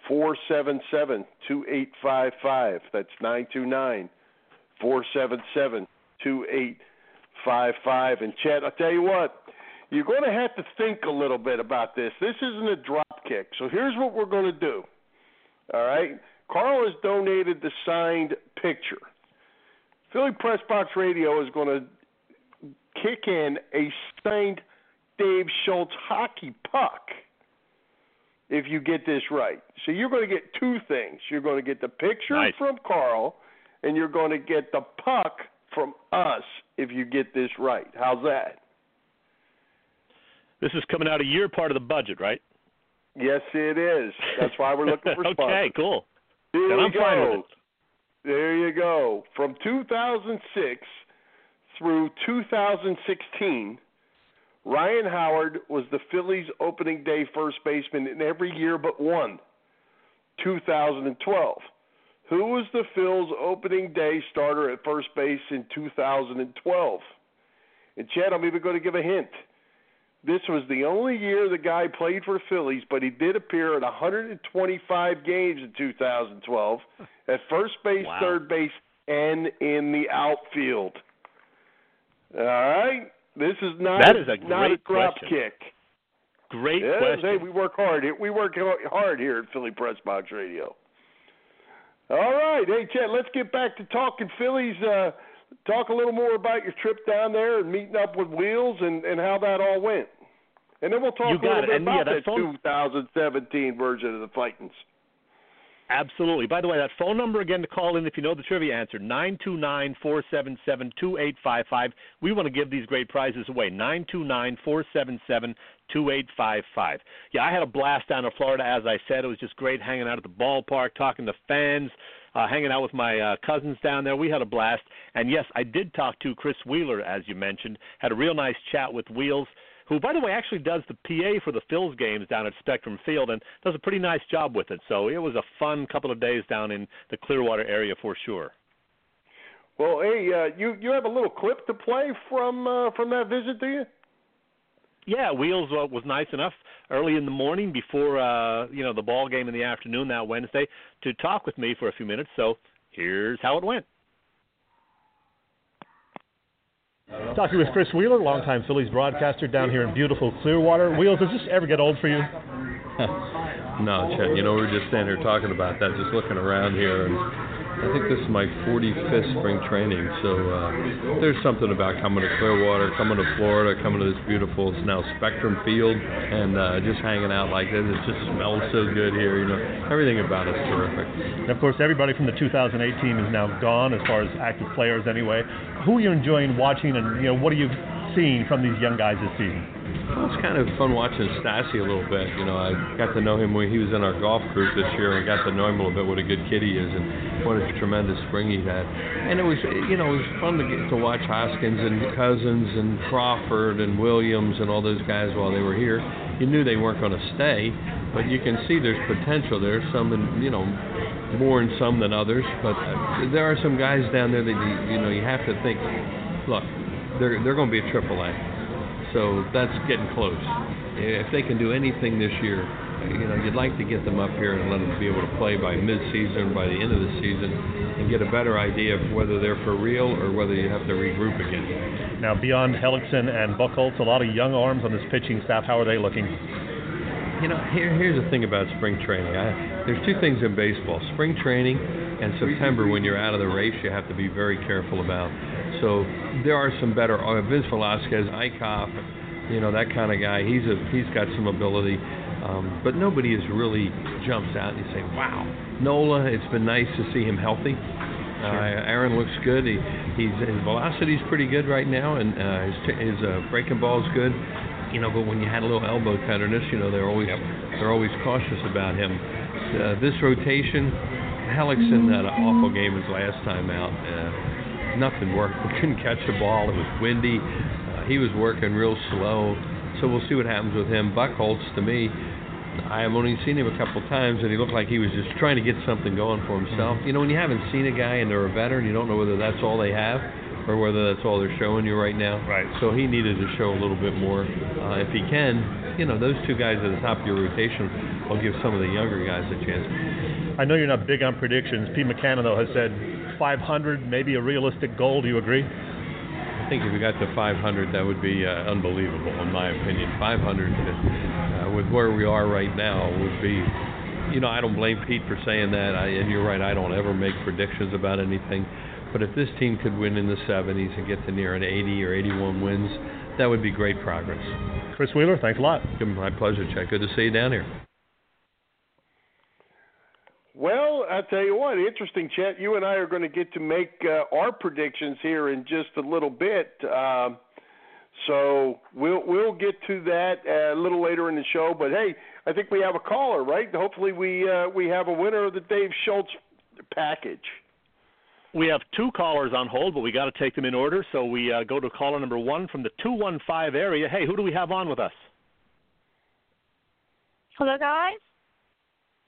477 2855. That's 929 477 2855. And Chad, I'll tell you what, you're going to have to think a little bit about this. This isn't a drop kick. So here's what we're going to do. All right? Carl has donated the signed picture. Philly Press Box Radio is going to kick in a signed Dave Schultz hockey puck if you get this right. So you're going to get two things. You're going to get the picture Nice. from Carl, and you're going to get the puck from us if you get this right. How's that? This is coming out of your part of the budget, right? Yes, it is. That's why we're looking for [LAUGHS] sponsors. okay, cool. Here Then we I'm go. fine with it. There you go. From 2006 through 2016, Ryan Howard was the Phillies' opening day first baseman in every year but one. 2012. Who was the Phil's opening day starter at first base in 2012? And Chad, I'm even going to give a hint. This was the only year the guy played for Phillies, but he did appear at 125 games in 2012 at first base, wow. third base, and in the outfield. All right, this is not that is a not great a drop question. kick. Great question. Hey, we work hard. here. We work hard here at Philly Press Box Radio. All right, hey Chad, let's get back to talking Phillies. Uh, talk a little more about your trip down there and meeting up with Wheels and, and how that all went. And then we'll talk You a little it. bit And, yeah, about that that phone- 2017 version of the Titans. Absolutely. By the way, that phone number again to call in if you know the trivia answer nine two nine four seven seven two eight five five. We want to give these great prizes away nine two nine four seven seven two eight five five. Yeah, I had a blast down in Florida. As I said, it was just great hanging out at the ballpark, talking to fans, uh, hanging out with my uh, cousins down there. We had a blast. And yes, I did talk to Chris Wheeler, as you mentioned. Had a real nice chat with Wheels who, by the way, actually does the PA for the Phils games down at Spectrum Field and does a pretty nice job with it. So it was a fun couple of days down in the Clearwater area for sure. Well, hey, uh, you you have a little clip to play from uh, from that visit, do you? Yeah, Wheels uh, was nice enough early in the morning before uh, you know the ball game in the afternoon that Wednesday to talk with me for a few minutes. So here's how it went. Talking with Chris Wheeler, longtime Phillies broadcaster down here in beautiful Clearwater. Wheels, does this ever get old for you? [LAUGHS] no, Chet. You know, we are just standing here talking about that, just looking around here, and I think this is my 45th spring training. So uh, there's something about coming to Clearwater, coming to Florida, coming to this beautiful it's now Spectrum Field, and uh, just hanging out like this. It just smells so good here. You know, everything about it's terrific. And of course, everybody from the 2008 team is now gone, as far as active players anyway. Who are you enjoying watching, and you know, what are you seeing from these young guys this season? Well, it's kind of fun watching Stassi a little bit. You know, I got to know him when he was in our golf group this year, and got to know him a little bit. What a good kid he is, and what a tremendous spring he had. And it was, you know, it was fun to get to watch Hoskins and Cozens and Crawford and Williams and all those guys while they were here. You knew they weren't going to stay, but you can see there's potential there. Some, in, you know, more in some than others, but there are some guys down there that you, you know you have to think. Look, they're they're going to be a triple A. So that's getting close. If they can do anything this year, you know, you'd like to get them up here and let them be able to play by mid-season, by the end of the season, and get a better idea of whether they're for real or whether you have to regroup again. Now, beyond Hellickson and Buchholz, a lot of young arms on this pitching staff. How are they looking? You know, here, here's the thing about spring training. I, there's two things in baseball: spring training and September, when you're out of the race, you have to be very careful about. So there are some better. Uh, Vince Velasquez, Eickhoff, you know that kind of guy. He's a he's got some ability, um, but nobody has really jumps out and you say, wow. Nola, it's been nice to see him healthy. Uh, Aaron looks good. He he's his velocity's pretty good right now, and uh, his his uh, breaking ball's good. You know, but when you had a little elbow tenderness, you know they're always they're always cautious about him. Uh, this rotation, Hellickson had an awful game his last time out. Uh, nothing worked. [LAUGHS] We couldn't catch the ball. It was windy. Uh, he was working real slow. So we'll see what happens with him. Buchholz, to me, I have only seen him a couple times, and he looked like he was just trying to get something going for himself. You know, when you haven't seen a guy and they're a veteran, you don't know whether that's all they have or whether that's all they're showing you right now. Right. So he needed to show a little bit more. Uh, if he can, you know, those two guys at the top of your rotation will give some of the younger guys a chance. I know you're not big on predictions. Pete Mackanin, though, has said 500, maybe a realistic goal. Do you agree? I think if we got to 500, that would be uh, unbelievable, in my opinion. 500, uh, with where we are right now, would be. You know, I don't blame Pete for saying that. I, and you're right. I don't ever make predictions about anything. But if this team could win in the 70s and get to near an 80 or 81 wins, that would be great progress. Chris Wheeler, thanks a lot. My pleasure, Chet. Good to see you down here. Well, I tell you what, interesting, Chet. You and I are going to get to make uh, our predictions here in just a little bit. Um, so we'll we'll get to that uh, a little later in the show. But hey, I think we have a caller, right? Hopefully, we uh, we have a winner of the Dave Schultz package. We have two callers on hold, but we got to take them in order. So we uh, go to caller number one from the 215 area. Hey, who do we have on with us? Hello, guys.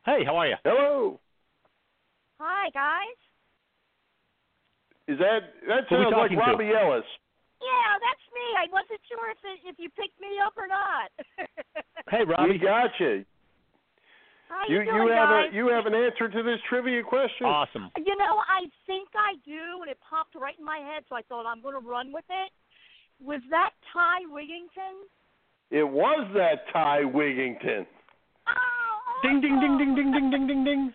Hey, how are you? Hello. Hi, guys. Is that that Who sounds like talking to? Robbie Ellis? Yeah, that's me. I wasn't sure if it, if you picked me up or not. [LAUGHS] Hey, Robbie. We got you. How You you doing, you have guys? a you have an answer to this trivia question? Awesome. You know, I think I do, and it popped right in my head, so I thought I'm going to run with it. Was that Ty Wigginton? It was that Ty Wigginton. Oh, Ding, ding, ding, ding, ding, ding, ding, ding, ding.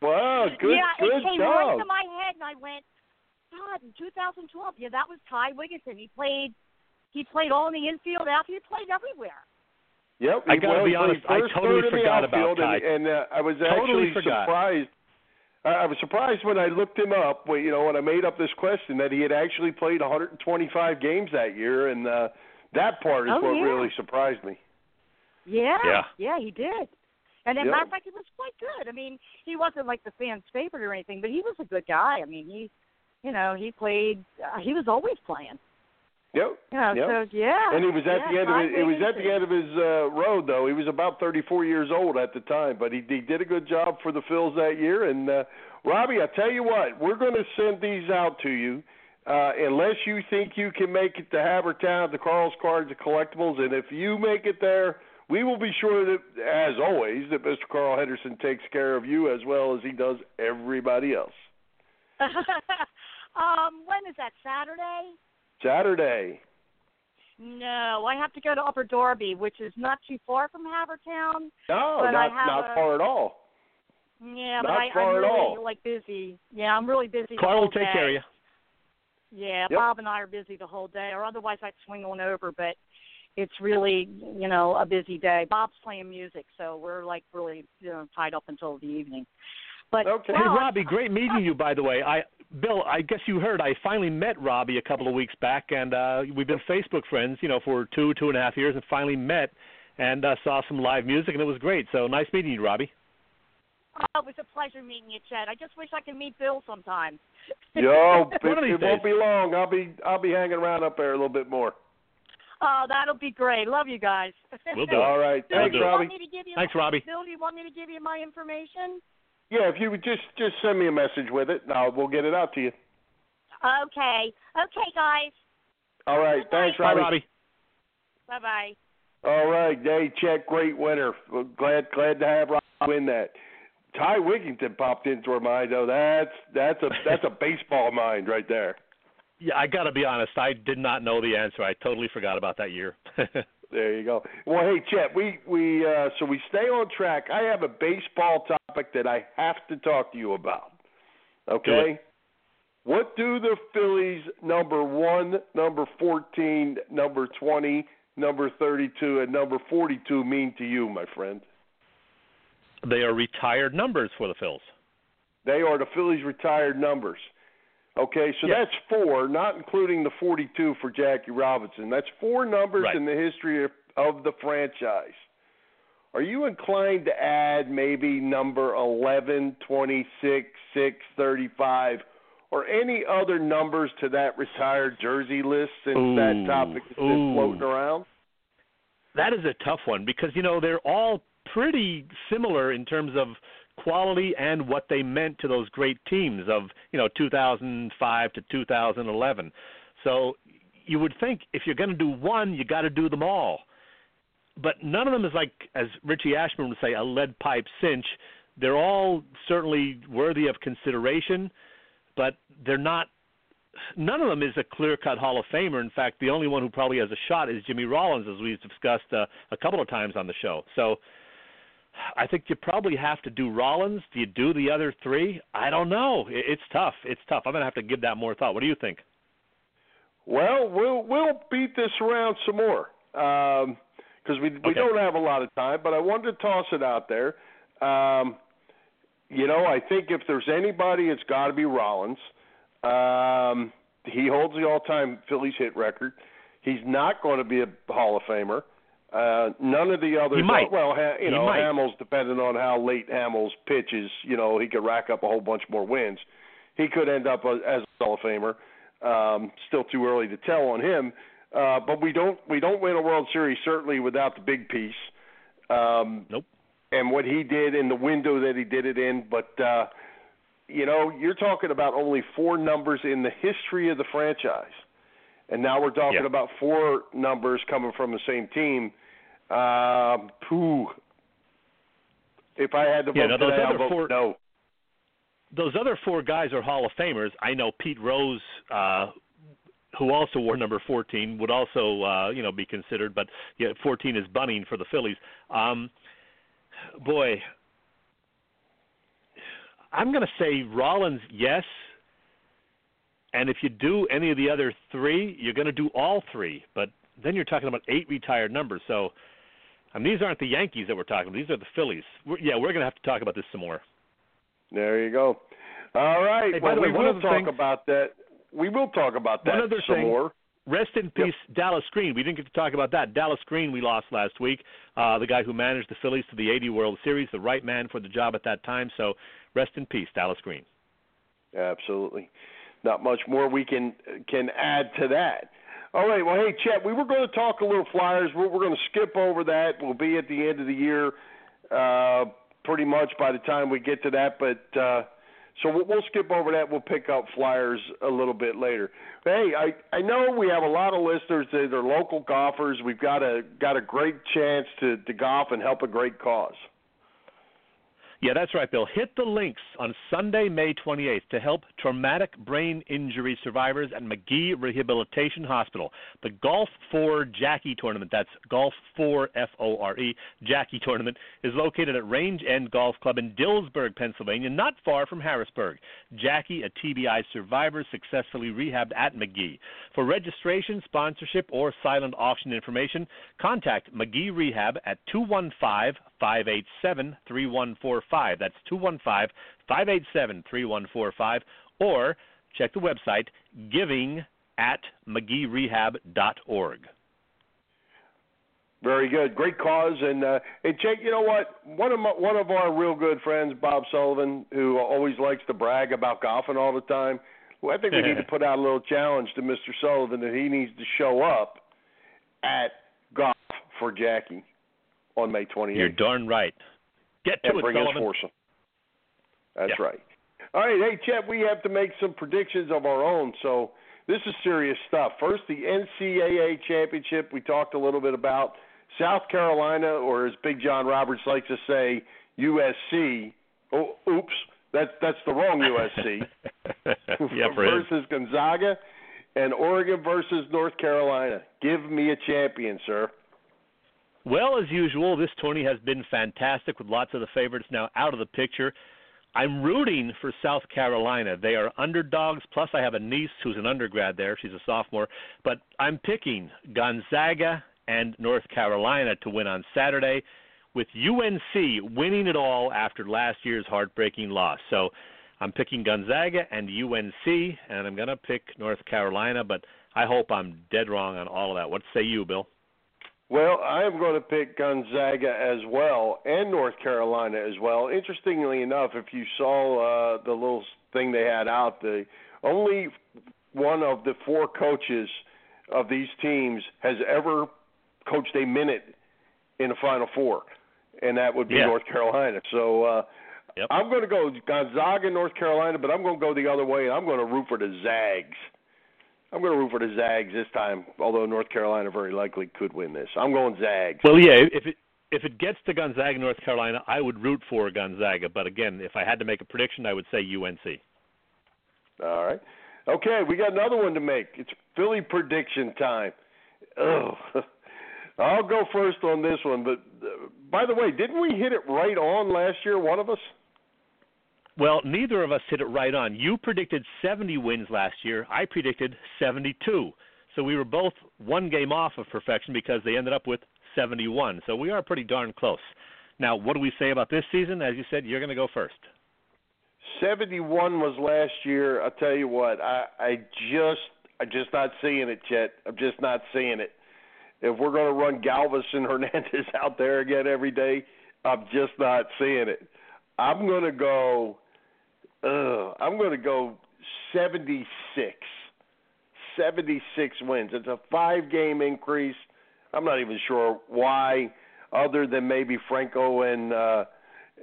Wow, good yeah, good it came job. right to my head, and I went, God, in 2012, yeah, that was Ty Wigginton. He played, he played all in the infield, outfield, he played everywhere. Yep. I he- gotta well, be honest, I totally third in the forgot about outfield, Ty. And, and uh, I was Totally actually forgot. surprised. I I was surprised when I looked him up. when- You know, when I made up this question, that he had actually played 125 games that year, and uh, that part is Oh, what yeah. really surprised me. Yeah, Yeah. he did. And as a Yeah. matter of fact, he was quite good. I mean, he wasn't like the fans' favorite or anything, but he was a good guy. I mean, he, you know, he played. Uh, he was always playing. Yep. Know, Yep. so yeah. And he was at yeah, the end of his, it. Was at the end of his uh, road, though. He was about 34 years old at the time, but he, he did a good job for the Phils that year. And uh, Robbie, I tell you what, we're going to send these out to you. Uh, unless you think you can make it to Havertown, the Carl's Cards and Collectibles, and if you make it there, we will be sure that, as always, that Mr. Carl Henderson takes care of you as well as he does everybody else. [LAUGHS] um, when is that? Saturday? Saturday. No, I have to go to Upper Darby, which is not too far from Havertown. No, But I not have not a- far at all. Yeah, but I, far I'm at really all. like busy. Yeah, I'm really busy. the Carl will take day. care of you. Yeah, Yep. Bob and I are busy the whole day, or otherwise I'd swing on over. But it's really, you know, a busy day. Bob's playing music, so we're like really, you know, tied up until the evening. But Okay. Hey, Robbie, great meeting you. By the way, I Bill, I guess you heard I finally met Robbie a couple of weeks back, and uh, we've been Facebook friends, you know, for two two and a half years, and finally met and uh, saw some live music, and it was great. So nice meeting you, Robbie. Oh, it was a pleasure meeting you, Chad. I just wish I could meet Bill sometime. [LAUGHS] Yo, [LAUGHS] it, One it won't be long. I'll be I'll be hanging around up there a little bit more. Oh, that'll be great. Love you guys. We'll [LAUGHS] do. All right, Bill, thanks, do you Robbie. me to give you? Thanks, Robbie. Bill, do you want me to give you my information? Yeah, if you would just just send me a message with it, and I'll, we'll get it out to you. Okay. Okay, guys. All right, thanks, Bye, Robbie. Robbie. Bye bye. All right, hey, check, great winner. Glad glad to have Robbie win that. Ty Wigginton popped into our mind. Oh, that's that's a that's a [LAUGHS] baseball mind right there. Yeah, I got to be honest. I did not know the answer. I totally forgot about that year. [LAUGHS] There you go. Well, hey, Chet, we we uh, so we stay on track. I have a baseball topic that I have to talk to you about. Okay. What do the Phillies number one, number fourteen, number twenty, number thirty-two, and number forty-two mean to you, my friend? they are retired numbers for the Phils. They are the Phillies' retired numbers. Okay, so Yes. that's four, not including the 42 for Jackie Robinson. That's four numbers Right. in the history of, of the franchise. Are you inclined to add maybe number 11, 26, 6, 35, or any other numbers to that retired jersey list since that topic has been ooh. floating around? That is a tough one because you know they're all pretty similar in terms of quality and what they meant to those great teams of you know 2005 to 2011. So you would think if you're going to do one, you got to do them all. But none of them is like, as Richie Ashburn would say, a lead pipe cinch. They're all certainly worthy of consideration, but they're not. None of them is a clear-cut Hall of Famer. In fact, the only one who probably has a shot is Jimmy Rollins, as we've discussed uh, a couple of times on the show. So I think you probably have to do Rollins. Do you do the other three? I don't know. It's tough. It's tough. I'm gonna have to give that more thought. What do you think? Well, we'll we'll beat this around some more because we we Okay. don't have a lot of time. But I wanted to toss it out there. Um, you know, I think if there's anybody, it's got to be Rollins. Um, he holds the all-time Phillies hit record. He's not going to be a Hall of Famer. Uh, none of the others. He might. Well, ha, you He know, might. Hamels, depending on how late Hamels pitches, you know, he could rack up a whole bunch more wins. He could end up a, as a Hall of Famer. Um, still too early to tell on him. Uh, but we don't we don't win a World Series certainly without the big piece. Um, Nope. And what he did in the window that he did it in, but uh, you know, you're talking about only four numbers in the history of the franchise, and now we're talking Yeah. about four numbers coming from the same team. Um, phew. If I had to vote Yeah, no, those today, other vote four- no. those other four guys are Hall of Famers. I know Pete Rose, uh, who also wore number 14, would also uh, you know be considered, but yeah, 14 is Bunning for the Phillies. Um, boy, I'm going to say Rollins, yes. And if you do any of the other three, you're going to do all three. But then you're talking about eight retired numbers. So, I mean, these aren't the Yankees that we're talking about. These are the Phillies. We're, yeah, we're going to have to talk about this some more. There you go. All right. Hey, well, way, we will talk about that. We will talk about that One other some thing. more. Rest in peace, Dallas Green. We didn't get to talk about that. Dallas Green, we lost last week. Uh, the guy who managed the Phillies to the 80 World Series, the right man for the job at that time. So, rest in peace, Dallas Green. Absolutely. Not much more we can can add to that. All right. Well, hey, Chet, we were going to talk a little Flyers. We're, we're going to skip over that. We'll be at the end of the year, uh, pretty much by the time we get to that. But uh, so we'll, we'll skip over that. We'll pick up Flyers a little bit later. Hey, I I know we have a lot of listeners that are local golfers. We've got a got a great chance to to golf and help a great cause. Yeah, that's right, Bill. Hit the links on Sunday, May 28th to help traumatic brain injury survivors at Magee Rehabilitation Hospital. The Golf 4 Jackie Tournament, that's Golf 4 F O R E, Jackie Tournament, is located at Range End Golf Club in Dillsburg, Pennsylvania, not far from Harrisburg. Jackie, a TBI survivor, successfully rehabbed at Magee. For registration, sponsorship, or silent auction information, contact Magee Rehab at 215 587 3145. That's 215 587 3145. Or check the website giving at MageeRehab.org. Very good, great cause, and uh, and Jake, you know what? One of my, one of our real good friends, Bob Sullivan, who always likes to brag about golfing all the time. Well, I think we need to [LAUGHS] put out a little challenge to Mr. Sullivan that he needs to show up at golf for Jackie on May 28th. You're darn right. Get to and it, bring Sullivan. foursome. That's Yeah. right. All right, hey Chet, we have to make some predictions of our own. So this is serious stuff. First, the NCAA championship. We talked a little bit about South Carolina, or as Big John Roberts likes to say, USC. Oh, oops, that's that's the wrong USC. [LAUGHS] yeah, [LAUGHS] versus Gonzaga, and Oregon versus North Carolina. Give me a champion, sir. Well, as usual, this tourney has been fantastic with lots of the favorites now out of the picture. I'm rooting for South Carolina. They are underdogs. Plus, I have a niece who's an undergrad there. She's a sophomore. But I'm picking Gonzaga and North Carolina to win on Saturday, with UNC winning it all after last year's heartbreaking loss. So I'm picking Gonzaga and UNC, and I'm going to pick North Carolina, but I hope I'm dead wrong on all of that. What say you, Bill? Well, I am going to pick Gonzaga as well and North Carolina as well. Interestingly enough, if you saw uh, the little thing they had out, the only one of the four coaches of these teams has ever coached a minute in the Final Four, and that would be Yeah. North Carolina. So uh, Yep. I'm going to go Gonzaga, North Carolina, but I'm going to go the other way, and I'm going to root for the Zags. I'm going to root for the Zags this time, although North Carolina very likely could win this. I'm going Zags. Well, yeah, if it if it gets to Gonzaga, North Carolina, I would root for Gonzaga. But again, if I had to make a prediction, I would say UNC. All right. Okay, we got another one to make. It's Philly prediction time. Oh, [LAUGHS] I'll go first on this one. But uh, by the way, didn't we hit it right on last year? One of us. Well, neither of us hit it right on. You predicted 70 wins last year. I predicted 72. So we were both one game off of perfection because they ended up with 71. So we are pretty darn close. Now, what do we say about this season? As you said, you're going to go first. 71 was last year. I'll tell you what, I I just I'm just not seeing it, Chet. I'm just not seeing it. if we're going to run Galvis and [LAUGHS] Hernandez out there again every day, I'm just not seeing it. I'm going to go. Uh, I'm going to go 76. 76 wins. It's a five game increase. I'm not even sure why, other than maybe Franco and uh,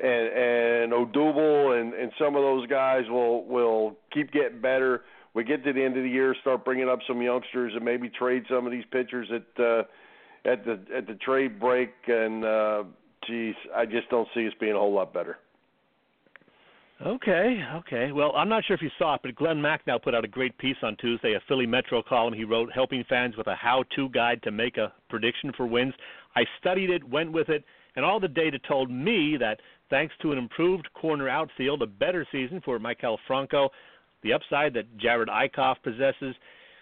and and Odubel and and some of those guys will will keep getting better. We get to the end of the year, start bringing up some youngsters, and maybe trade some of these pitchers at uh, at the at the trade break. And uh, geez, I just don't see us being a whole lot better. Okay, okay. Well, I'm not sure if you saw it, but Glen Macnow put out a great piece on Tuesday, a Philly Metro column he wrote, helping fans with a how-to guide to make a prediction for wins. I studied it, went with it, and all the data told me that thanks to an improved corner outfield, a better season for Maikel Franco, the upside that Jerad Eickhoff possesses,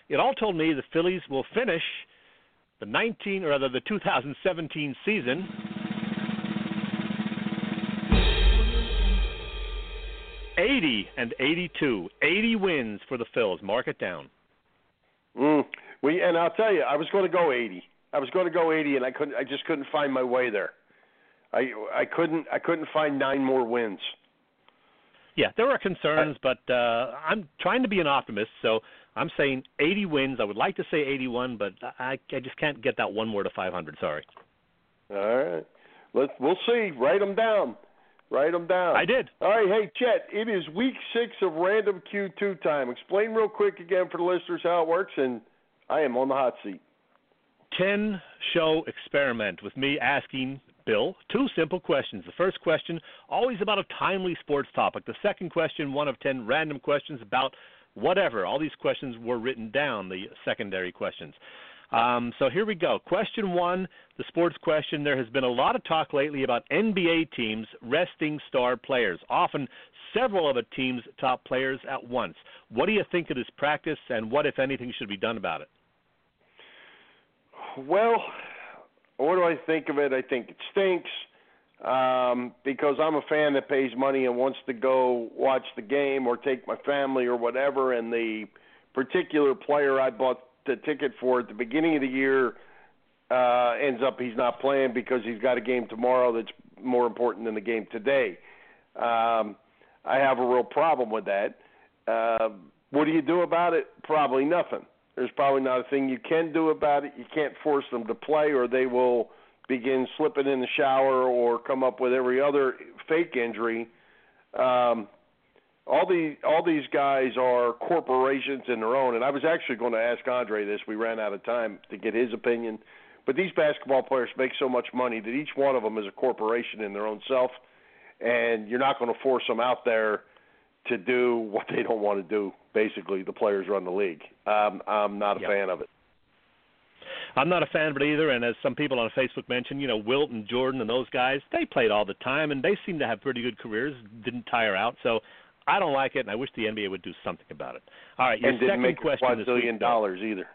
it all told me the Phillies will finish the 19 or rather the 2017 season 80 and 82. 80 wins for the Phils. Mark it down. Mm. We and I'll tell you, I was going to go 80. I was going to go 80, and I couldn't. I just couldn't find my way there. I I couldn't. I couldn't find nine more wins. Yeah, there are concerns, I, but uh, I'm trying to be an optimist, so I'm saying 80 wins. I would like to say 81, but I I just can't get that one more to 500. Sorry. All right. Let's we'll see. Write them down. Write them down. I did. All right, hey Chet, it is week six of random Q2 time. Explain real quick again for the listeners how it works, and I am on the hot seat. Ten show experiment with me asking Bill two simple questions. The first question, always about a timely sports topic. The second question, one of ten random questions about whatever. All these questions were written down, the secondary questions. Um, so here we go. Question one, the sports question. There has been a lot of talk lately about NBA teams resting star players, often several of a team's top players at once. What do you think of this practice, and what, if anything, should be done about it? Well, what do I think of it? I think it stinks um, because I'm a fan that pays money and wants to go watch the game or take my family or whatever, and the particular player I bought the ticket for at the beginning of the year uh, ends up he's not playing because he's got a game tomorrow that's more important than the game today. Um, I have a real problem with that. Uh, what do you do about it? Probably nothing. There's probably not a thing you can do about it. You can't force them to play, or they will begin slipping in the shower or come up with every other fake injury. Um, all these all these guys are corporations in their own. And I was actually going to ask Andre this. We ran out of time to get his opinion. But these basketball players make so much money that each one of them is a corporation in their own self, and you're not going to force them out there to do what they don't want to do. Basically, the players run the league. Um, I'm not a yep. fan of it. I'm not a fan of it either. And as some people on Facebook mentioned, you know, Wilt and Jordan and those guys, they played all the time and they seem to have pretty good careers, didn't tire out. So I don't like it, and I wish the NBA would do something about it. All right, your and didn't second make question billion dollars either.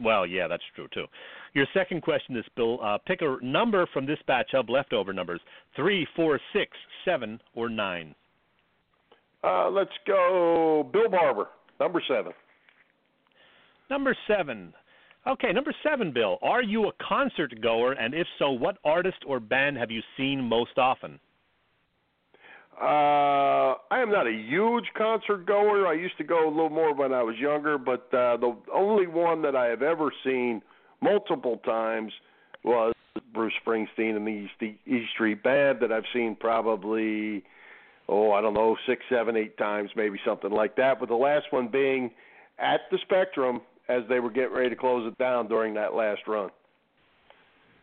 Well, yeah, that's true too. Your second question is, Bill, uh, pick a number from this batch of leftover numbers: three, four, six, seven, or nine. Uh, let's go, Bill Barber, number seven. Number seven. Okay, number seven, Bill. Are you a concert goer, and if so, what artist or band have you seen most often? Uh, I am not a huge concert goer. I used to go a little more when I was younger, but uh, the only one that I have ever seen multiple times was Bruce Springsteen and the East, East Street Band that I've seen probably, oh, I don't know, six, seven, eight times, maybe something like that. But the last one being at the Spectrum as they were getting ready to close it down during that last run.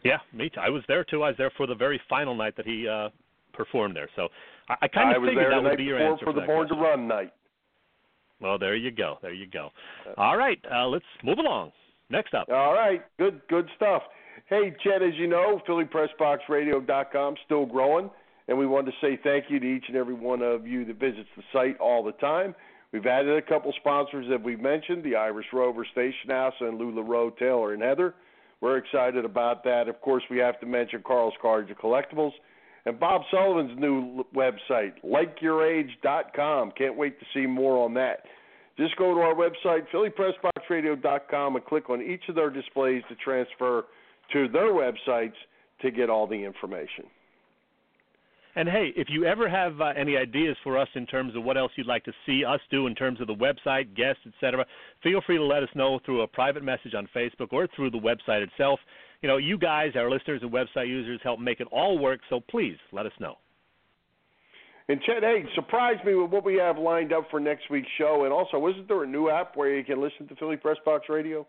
Yeah, me too. I was there too. I was there for the very final night that he uh performed there. So I, I kind of figured that would be your answer for, for the Born question. to Run night. Well, there you go. There you go. All right, uh, let's move along. Next up. All right, good good stuff. Hey, Chet, as you know, PhillyPressBoxRadio.com still growing, and we wanted to say thank you to each and every one of you that visits the site all the time. We've added a couple sponsors that we've mentioned, the Irish Rover Station House and LuLaRoe, Taylor, and Heather. We're excited about that. Of course, we have to mention Carl's Cards and Collectibles and Bob Sullivan's new website, likeyourage.com. Can't wait to see more on that. Just go to our website, PressBoxRadio.com and click on each of their displays to transfer to their websites to get all the information. And hey, if you ever have uh, any ideas for us in terms of what else you'd like to see us do in terms of the website, guests, etc., feel free to let us know through a private message on Facebook or through the website itself. You know, you guys, our listeners and website users, help make it all work, so please let us know. And Chet, hey, surprise me with what we have lined up for next week's show. And also, isn't there a new app where you can listen to Philly Press Box Radio?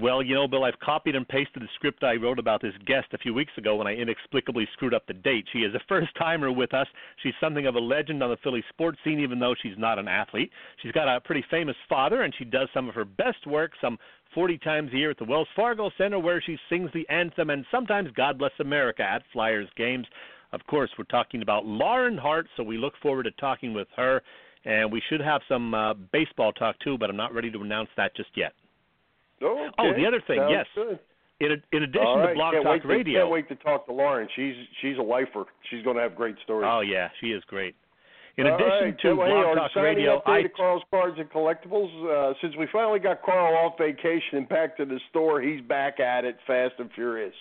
Well, you know, Bill, I've copied and pasted the script I wrote about this guest a few weeks ago when I inexplicably screwed up the date. She is a first timer with us. She's something of a legend on the Philly sports scene, even though she's not an athlete. She's got a pretty famous father, and she does some of her best work some 40 times a year at the Wells Fargo Center, where she sings the anthem and sometimes God Bless America at Flyers games. Of course, we're talking about Lauren Hart, so we look forward to talking with her. And we should have some uh, baseball talk too, but I'm not ready to announce that just yet. Okay. Oh, the other thing, Sounds yes. Good. In, in addition right. to Blog can't Talk wait to, Radio. Can't wait to talk to Lauren. She's she's a lifer. She's going to have great stories. Oh yeah, she is great. In All addition right, to hey, Blog our Talk Radio, I to Carl's Cards and Collectibles. Uh, since we finally got Carl off vacation and back to the store, he's back at it, fast and furious.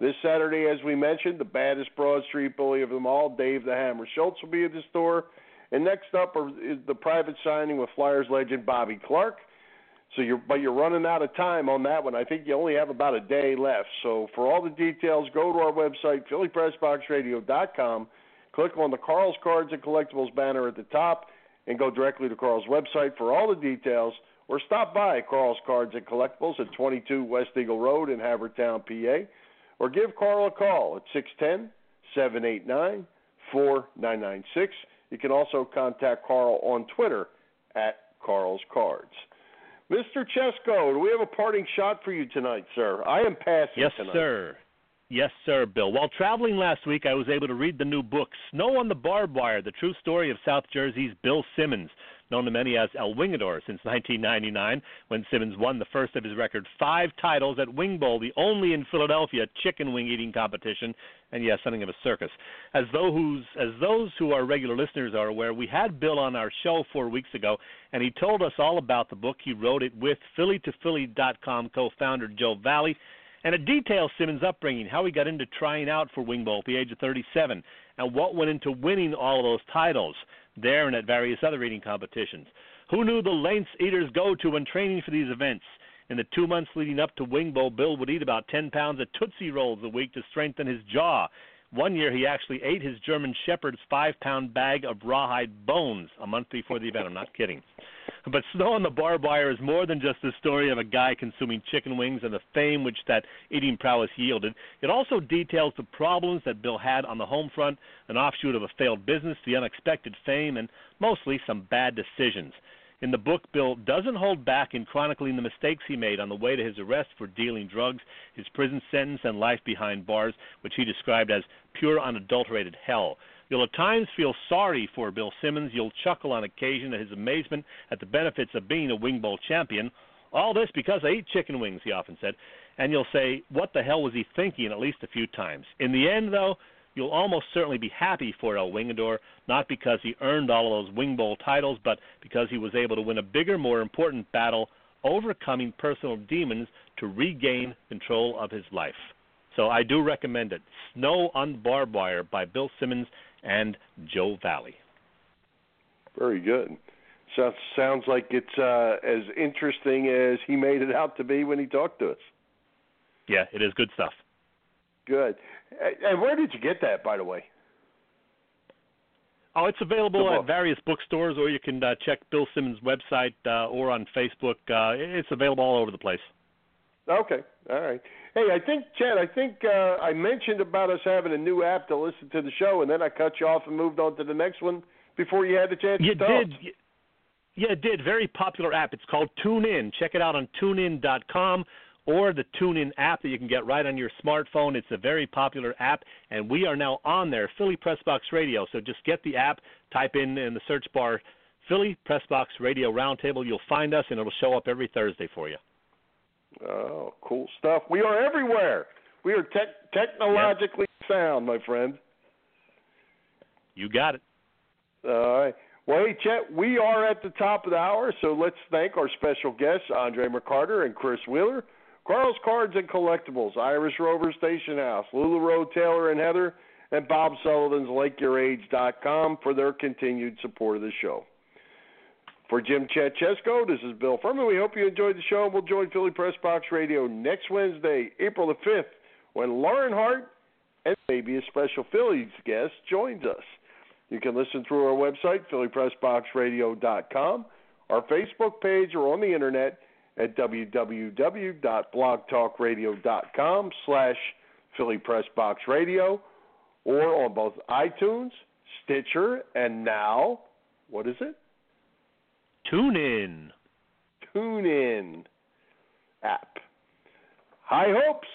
This Saturday, as we mentioned, the baddest Broad Street bully of them all, Dave the Hammer Schultz, will be at the store. And next up is the private signing with Flyers legend Bobby Clarke. So you're, but you're running out of time on that one. I think you only have about a day left. So for all the details, go to our website, PhillyPressBoxRadio.com. Click on the Carl's Cards and Collectibles banner at the top, and go directly to Carl's website for all the details. Or stop by Carl's Cards and Collectibles at 22 West Eagle Road in Havertown, PA. Or give Carl a call at 610 789 4996. You can also contact Carl on Twitter at Carl's Cards. Mr. Chesko, do we have a parting shot for you tonight, sir? I am passing yes, tonight. sir. Yes, sir, Bill. While traveling last week, I was able to read the new book, Snow on the Barbed Wire The True Story of South Jersey's Bill Simmons, known to many as El Wingador since [LAUGHS] 1999, when Simmons won the first of his record five titles at Wing Bowl, the only in Philadelphia chicken wing eating competition, and yes, something of a circus. As, though who's, as those who are regular listeners are aware, we had Bill on our show four weeks ago, and he told us all about the book. He wrote it with PhillyToPhilly.com co-founder Joe Valley, and it details Simmons' upbringing, how he got into trying out for Wing Bowl at the age of 37, and what went into winning all of those titles there and at various other eating competitions. Who knew the lengths eaters go to when training for these events? In the two months leading up to Wing Bowl, Bill would eat about 10 pounds of Tootsie Rolls a week to strengthen his jaw. One year, he actually ate his German Shepherd's five pound bag of rawhide bones a month before the event. I'm not kidding. But Snow on the Barbed Wire is more than just the story of a guy consuming chicken wings and the fame which that eating prowess yielded. It also details the problems that Bill had on the home front, an offshoot of a failed business, the unexpected fame, and mostly some bad decisions. In the book, Bill doesn't hold back in chronicling the mistakes he made on the way to his arrest for dealing drugs, his prison sentence, and life behind bars, which he described as pure unadulterated hell. You'll at times feel sorry for Bill Simmons. You'll chuckle on occasion at his amazement at the benefits of being a Wing Bowl champion. All this because I eat chicken wings, he often said. And you'll say, what the hell was he thinking at least a few times? In the end, though, you'll almost certainly be happy for El Wingador, not because he earned all of those Wing Bowl titles, but because he was able to win a bigger, more important battle, overcoming personal demons to regain control of his life. So I do recommend it. Snow on Barbed Wire by Bill Simmons and Joe Valley. Very good. So, sounds like it's uh, as interesting as he made it out to be when he talked to us. Yeah, it is good stuff. Good. And where did you get that, by the way? Oh, it's available at various bookstores, or you can uh, check Bill Simmons' website uh, or on Facebook. Uh, it's available all over the place. Okay, all right. Hey, I think Chad, I think uh, I mentioned about us having a new app to listen to the show, and then I cut you off and moved on to the next one before you had the chance you to talk. did. Yeah, it did. Very popular app. It's called TuneIn. Check it out on TuneIn.com or the TuneIn app that you can get right on your smartphone. It's a very popular app, and we are now on there, Philly Press Box Radio. So just get the app, type in in the search bar Philly Press Box Radio Roundtable. You'll find us, and it'll show up every Thursday for you. Oh, cool stuff. We are everywhere. We are te- technologically yep. sound, my friend. You got it. All right. Well, hey, Chet, we are at the top of the hour, so let's thank our special guests, Andre McCarter and Chris Wheeler, Carl's Cards and Collectibles, Irish Rover Station House, LuLaRoe Taylor and Heather, and Bob Sullivan's LakeYourAge.com for their continued support of the show. For Jim Chet Chesko, this is Bill Furman. We hope you enjoyed the show. And we'll join Philly Press Box Radio next Wednesday, April the 5th, when Lauren Hart and maybe a special Phillies guest joins us. You can listen through our website, PhillyPressBoxRadio.com, our Facebook page, or on the internet at www.blogtalkradio.com slash PhillyPressBoxRadio, or on both iTunes, Stitcher, and now, what is it? Tune in, tune in, app. High hopes,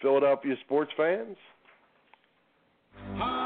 Philadelphia sports fans. Hi.